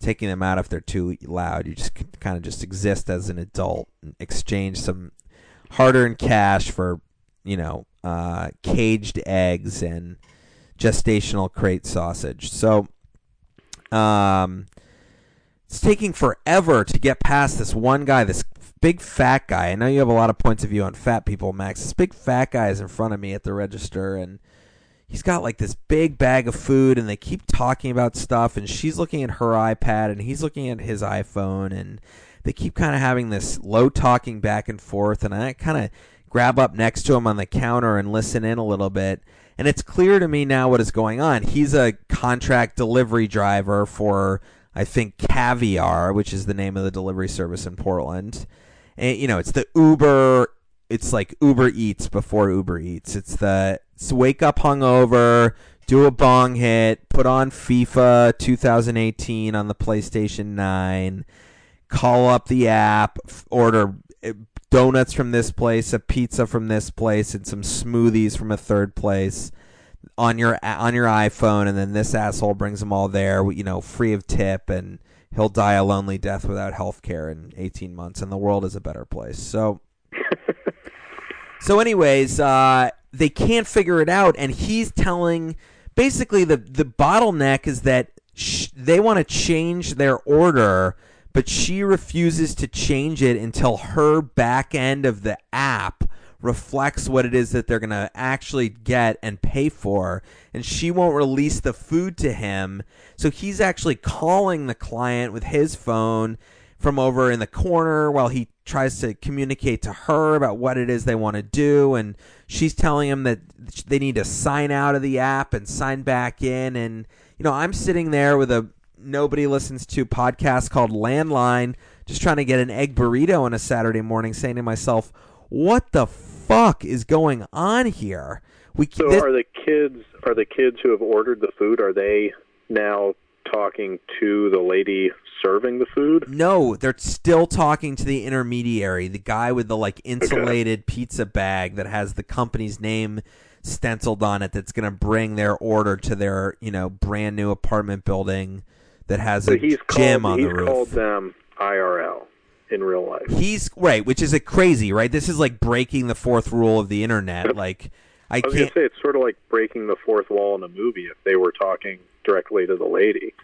taking them out if they're too loud. You just kind of just exist as an adult and exchange some hard-earned cash for, you know, uh, caged eggs and gestational crate sausage. So, um, it's taking forever to get past this one guy, this big fat guy. I know you have a lot of points of view on fat people, Max. This big fat guy is in front of me at the register, and he's got like this big bag of food, and they keep talking about stuff, and she's looking at her iPad, and he's looking at his iPhone, and they keep kind of having this low talking back and forth, and I kind of grab up next to him on the counter and listen in a little bit. And it's clear to me now what is going on. He's a contract delivery driver for I think Caviar, which is the name of the delivery service in Portland. And you know, it's the Uber. It's like Uber Eats before Uber Eats. It's the it's wake up hungover, do a bong hit, put on FIFA 2018 on the PlayStation 9, call up the app, order eh, donuts from this place, a pizza from this place, and some smoothies from a third place on your on your iPhone, and then this asshole brings them all there, you know, free of tip, and he'll die a lonely death without health care in 18 months, and the world is a better place. So, so anyways, uh, they can't figure it out, and he's telling basically the the bottleneck is that sh- they want to change their order. But she refuses to change it until her back end of the app reflects what it is that they're going to actually get and pay for. And she won't release the food to him. So he's actually calling the client with his phone from over in the corner while he tries to communicate to her about what it is they want to do. And she's telling him that they need to sign out of the app and sign back in. And, you know, I'm sitting there with a nobody listens to podcast called Landline, just trying to get an egg burrito on a Saturday morning, saying to myself, what the fuck is going on here? We So this- are the kids are the kids who have ordered the food are they now talking to the lady serving the food? No, they're still talking to the intermediary, the guy with the like insulated pizza bag that has the company's name stenciled on it that's going to bring their order to their, you know, brand new apartment building that has So a he's gym called on he's the roof. called them IRL in real life. He's right, which is a crazy, right? This is like breaking the fourth rule of the internet. Like I I was can't gonna say it's sort of like breaking the fourth wall in a movie if they were talking directly to the lady.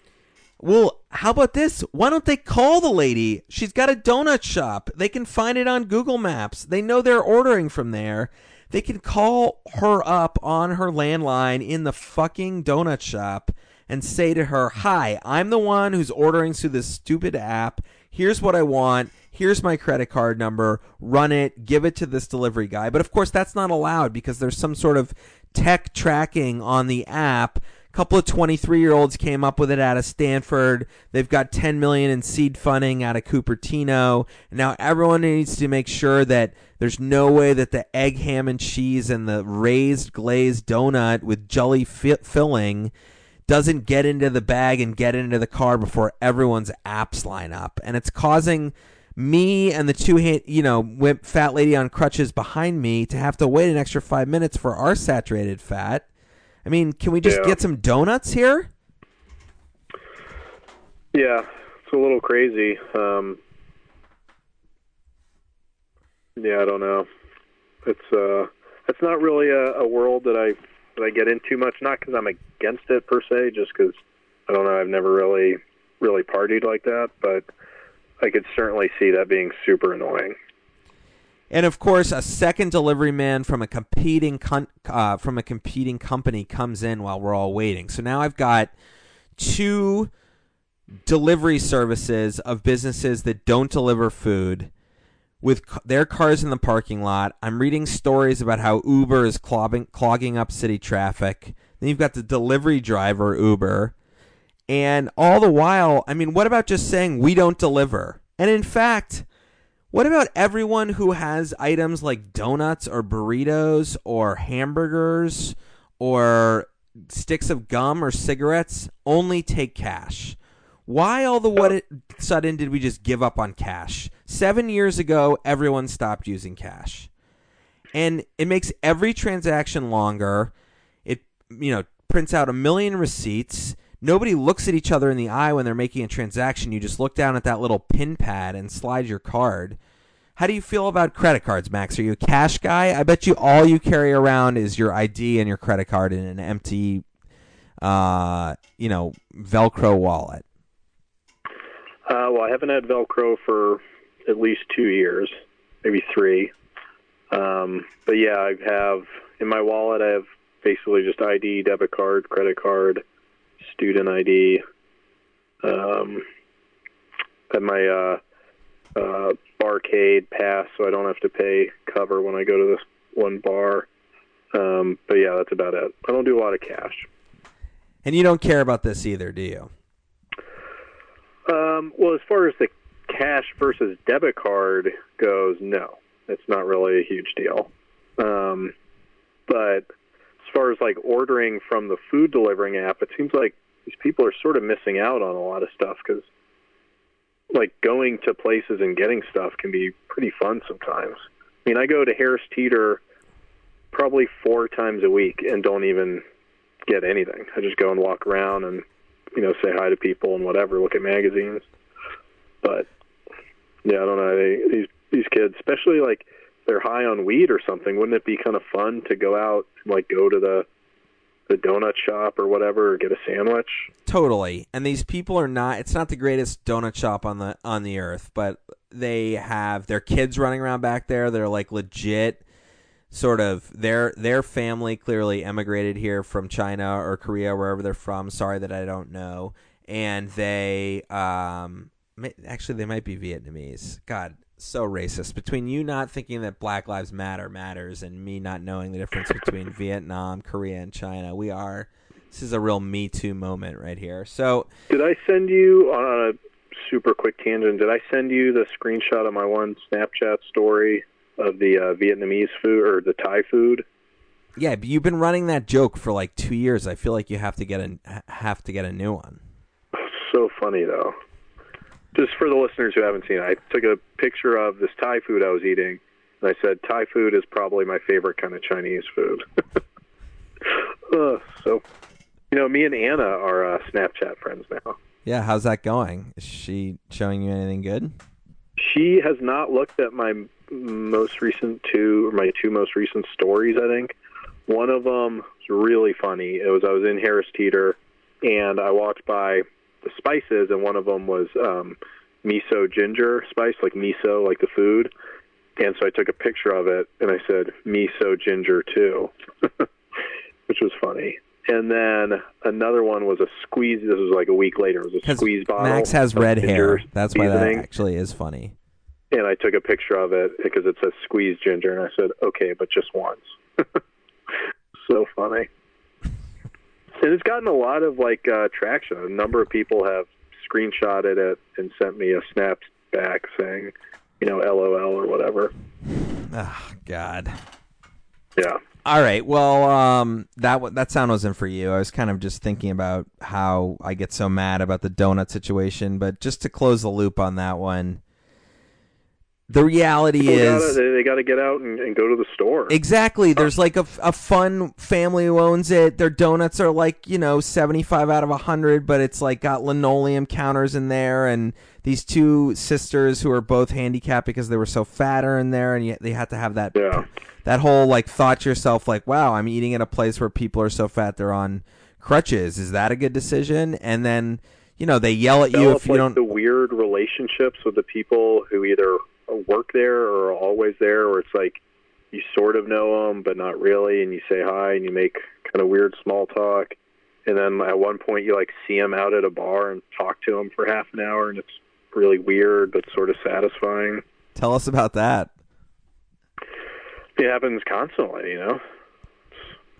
Well, how about this? Why don't they call the lady? She's got a donut shop. They can find it on Google Maps. They know they're ordering from there. They can call her up on her landline in the fucking donut shop and say to her, Hi, I'm the one who's ordering through this stupid app. Here's what I want. Here's my credit card number. Run it. Give it to this delivery guy. But of course, that's not allowed because there's some sort of tech tracking on the app A couple of 23 year olds came up with it out of Stanford. They've got 10 million in seed funding out of Cupertino. Now everyone needs to make sure that there's no way that the egg ham and cheese and the raised glazed donut with jelly fi- filling doesn't get into the bag and get into the car before everyone's apps line up. And it's causing me and the two hand, you know, wimp fat lady on crutches behind me to have to wait an extra 5 minutes for our saturated fat. I mean, can we just Yeah. get some donuts here? Yeah, it's a little crazy. Um, Yeah, I don't know. It's uh, it's not really a, a world that I that I get into much. Not because I'm against it per se, just because I don't know. I've never really really partied like that, but I could certainly see that being super annoying. And of course, a second delivery man from a competing con- uh, from a competing company comes in while we're all waiting. So now I've got two delivery services of businesses that don't deliver food with their cars in the parking lot. I'm reading stories about how Uber is clogging, clogging up city traffic. Then you've got the delivery driver Uber. And all the while, I mean, what about just saying we don't deliver? And in fact, what about everyone who has items like donuts or burritos or hamburgers or sticks of gum or cigarettes only take cash? Why all the what it sudden did we just give up on cash? Seven years ago, everyone stopped using cash, and it makes every transaction longer. It you know prints out a million receipts. Nobody looks at each other in the eye when they're making a transaction. You just look down at that little pin pad and slide your card. How do you feel about credit cards, Max? Are you a cash guy? I bet you all you carry around is your ID and your credit card in an empty, uh, you know, Velcro wallet. Uh, well, I haven't had Velcro for at least two years, maybe three. Um, but yeah, I have in my wallet. I have basically just ID, debit card, credit card, student ID. Um, and my uh, uh, barcade pass, so I don't have to pay cover when I go to this one bar. Um, but yeah, that's about it. I don't do a lot of cash. And you don't care about this either, do you? Um, well, as far as the cash versus debit card goes, no, it's not really a huge deal. Um, but as far as like ordering from the food delivering app, it seems like these people are sort of missing out on a lot of stuff because like going to places and getting stuff can be pretty fun sometimes. I mean, I go to Harris Teeter probably four times a week and don't even get anything. I just go and walk around and you know say hi to people and whatever, look at magazines. But yeah, I don't know. They, these these kids, especially like they're high on weed or something, wouldn't it be kind of fun to go out and like go to the the donut shop or whatever or get a sandwich? Totally. And these people are not it's not the greatest donut shop on the on the earth, but they have their kids running around back there. They're like legit sort of their their family clearly emigrated here from China or Korea wherever they're from. Sorry that I don't know. And they um actually they might be Vietnamese. God, so racist. Between you not thinking that Black Lives Matter matters and me not knowing the difference between Vietnam, Korea, and China, we are. This is a real Me Too moment right here. So, did I send you on a super quick tangent? Did I send you the screenshot of my one Snapchat story of the uh, Vietnamese food or the Thai food? Yeah, but you've been running that joke for like two years. I feel like you have to get a have to get a new one. So funny though just for the listeners who haven't seen it, I took a picture of this Thai food I was eating, and I said Thai food is probably my favorite kind of Chinese food. uh, so, you know, me and Anna are uh, Snapchat friends now. Yeah, how's that going? Is she showing you anything good? She has not looked at my most recent two, or my two most recent stories. I think one of them was really funny. It was I was in Harris Teeter, and I walked by the spices, and one of them was um, miso ginger spice, like miso, like the food. And so I took a picture of it, and I said miso ginger too, which was funny. And then another one was a squeeze. This was like a week later. It was a squeeze bottle. Max has red hair. That's why that actually is funny. And I took a picture of it because it says squeeze ginger, and I said, okay, but just once. so funny and it's gotten a lot of like uh, traction. A number of people have screenshotted it and sent me a snap back saying, you know, LOL or whatever. Oh God. Yeah. All right. Well, um, that that sound wasn't for you. I was kind of just thinking about how I get so mad about the donut situation, but just to close the loop on that one, the reality People is gotta, they, got to get out and, and go to the store. Exactly. There's like a, a fun family who owns it. Their donuts are like, you know, 75 out of 100, but it's like got linoleum counters in there. And these two sisters who are both handicapped because they were so fat are in there. And yet they had to have that, Yeah. that whole like thought to yourself, like, wow, I'm eating at a place where people are so fat they're on crutches. Is that a good decision? And then, you know, they yell at you if you like don't. the weird relationships with the people who either work there or always there, or it's like you sort of know them but not really, and you say hi and you make kind of weird small talk, and then at one point you like see them out at a bar and talk to them for half an hour, and it's really weird but sort of satisfying. Tell us about that. It happens constantly, you know.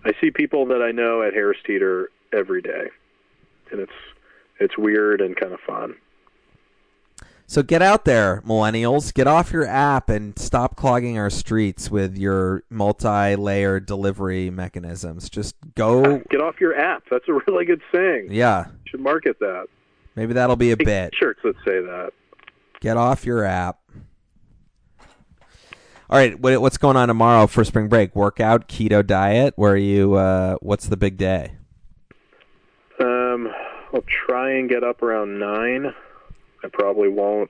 I see people that I know at Harris Teeter every day, and it's it's weird and kind of fun. So get out there, millennials. Get off your app and stop clogging our streets with your multi-layered delivery mechanisms. Just go. Get off your app. That's a really good saying. Yeah, You should market that. maybe that'll be a bit. Shirts that say that. Get off your app. All right, what, what's going on tomorrow for spring break? Workout, keto diet. Where are you? Uh, what's the big day? Um, I'll try and get up around nine. I probably won't.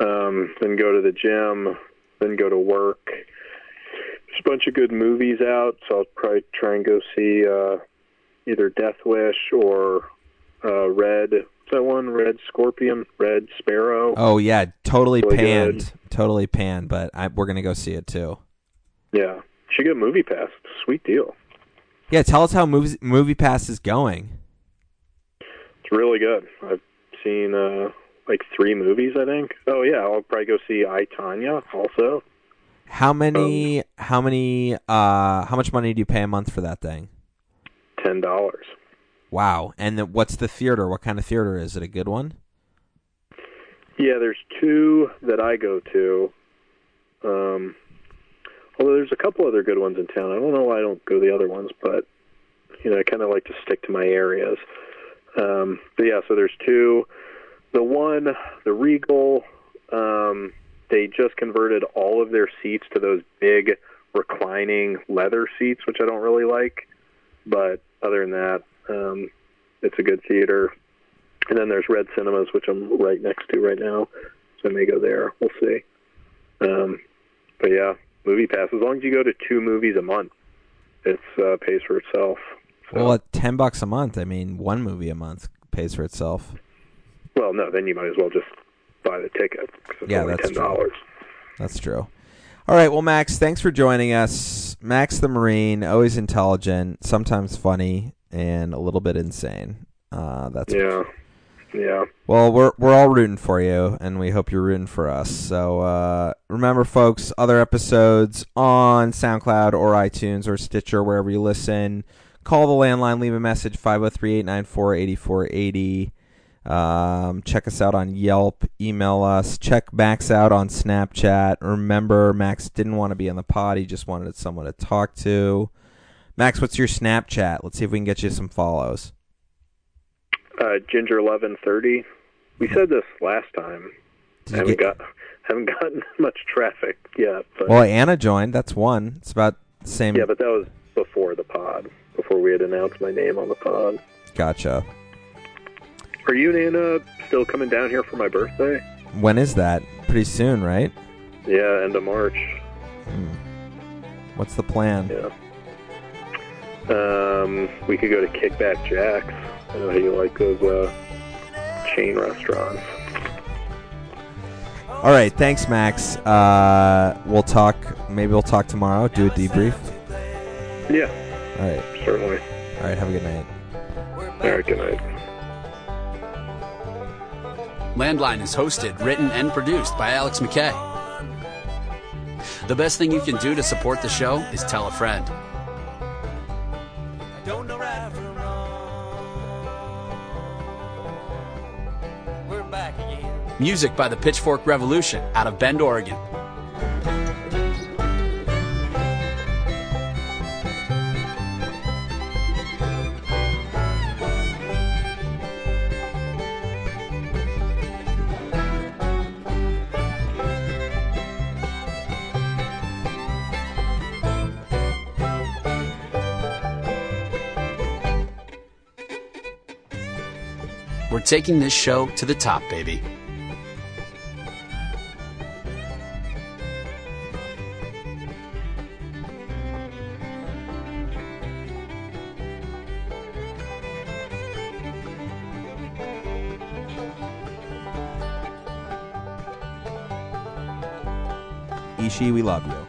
Um, then go to the gym. Then go to work. There's a bunch of good movies out, so I'll probably try and go see uh, either Death Wish or uh, Red. What's that one? Red Scorpion, Red Sparrow. Oh yeah, totally Really panned. good. Totally panned, but I, we're gonna go see it too. Yeah, should get a Movie Pass. Sweet deal. Yeah, tell us how movies, Movie Pass is going. It's really good. I've seen uh like three movies, I think. Oh yeah, I'll probably go see I Tonya also. How many? how many? Uh, how much money do you pay a month for that thing? Ten dollars. Wow. And the, what's the theater? What kind of theater is it? A good one? Yeah, there's two that I go to. Um although there's a couple other good ones in town. I don't know why I don't go to the other ones, but you know, I kinda like to stick to my areas. Um but yeah, so there's two. The one, the Regal, um, they just converted all of their seats to those big reclining leather seats, which I don't really like. But other than that, um, it's a good theater. And then there's Red Cinemas, which I'm right next to right now, so I may go there. We'll see. Um, but yeah, Movie Pass. As long as you go to two movies a month, it uh, pays for itself. So, Well, at ten bucks a month, I mean, one movie a month pays for itself. Well, no, then you might as well just buy the ticket. it's Yeah, only that's ten dollars. That's true. All right, well, Max, thanks for joining us. Max the Marine, always intelligent, sometimes funny, and a little bit insane. Uh, that's Yeah, yeah. Well, we're we're all rooting for you, and we hope you're rooting for us. So uh, remember, folks, other episodes on SoundCloud or iTunes or Stitcher, wherever you listen. Call the landline, leave a message 503-894-8480. Um, check us out on Yelp. Email us. Check Max out on Snapchat. Remember, Max didn't want to be on the pod; he just wanted someone to talk to. Max, what's your Snapchat? Let's see if we can get you some follows. Uh, Ginger eleven thirty. We said this last time. Did haven't get- got haven't gotten much traffic yet. But Well, Anna joined. That's one. It's about the same. yeah, but that was before the pod, before we had announced my name on the pod. Gotcha. Are you and Anna still coming down here for my birthday? When is that? Pretty soon, right? Yeah, end of March. What's the plan? Yeah. Um, we could go to Kickback Jack's. I know how you like those uh, chain restaurants. All right. Thanks, Max. Uh, we'll talk. Maybe we'll talk tomorrow. Do a debrief. Yeah, All right. certainly. All right. Have a good night. All right, good night. Landline is hosted, written, and produced by Alex McKay. The best thing you can do to support the show is tell a friend. right from wrong. We're back again. Music by the Pitchfork Revolution out of Bend, Oregon. taking this show to the top, baby. Ishii, we love you.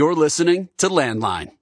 You're listening to Landline.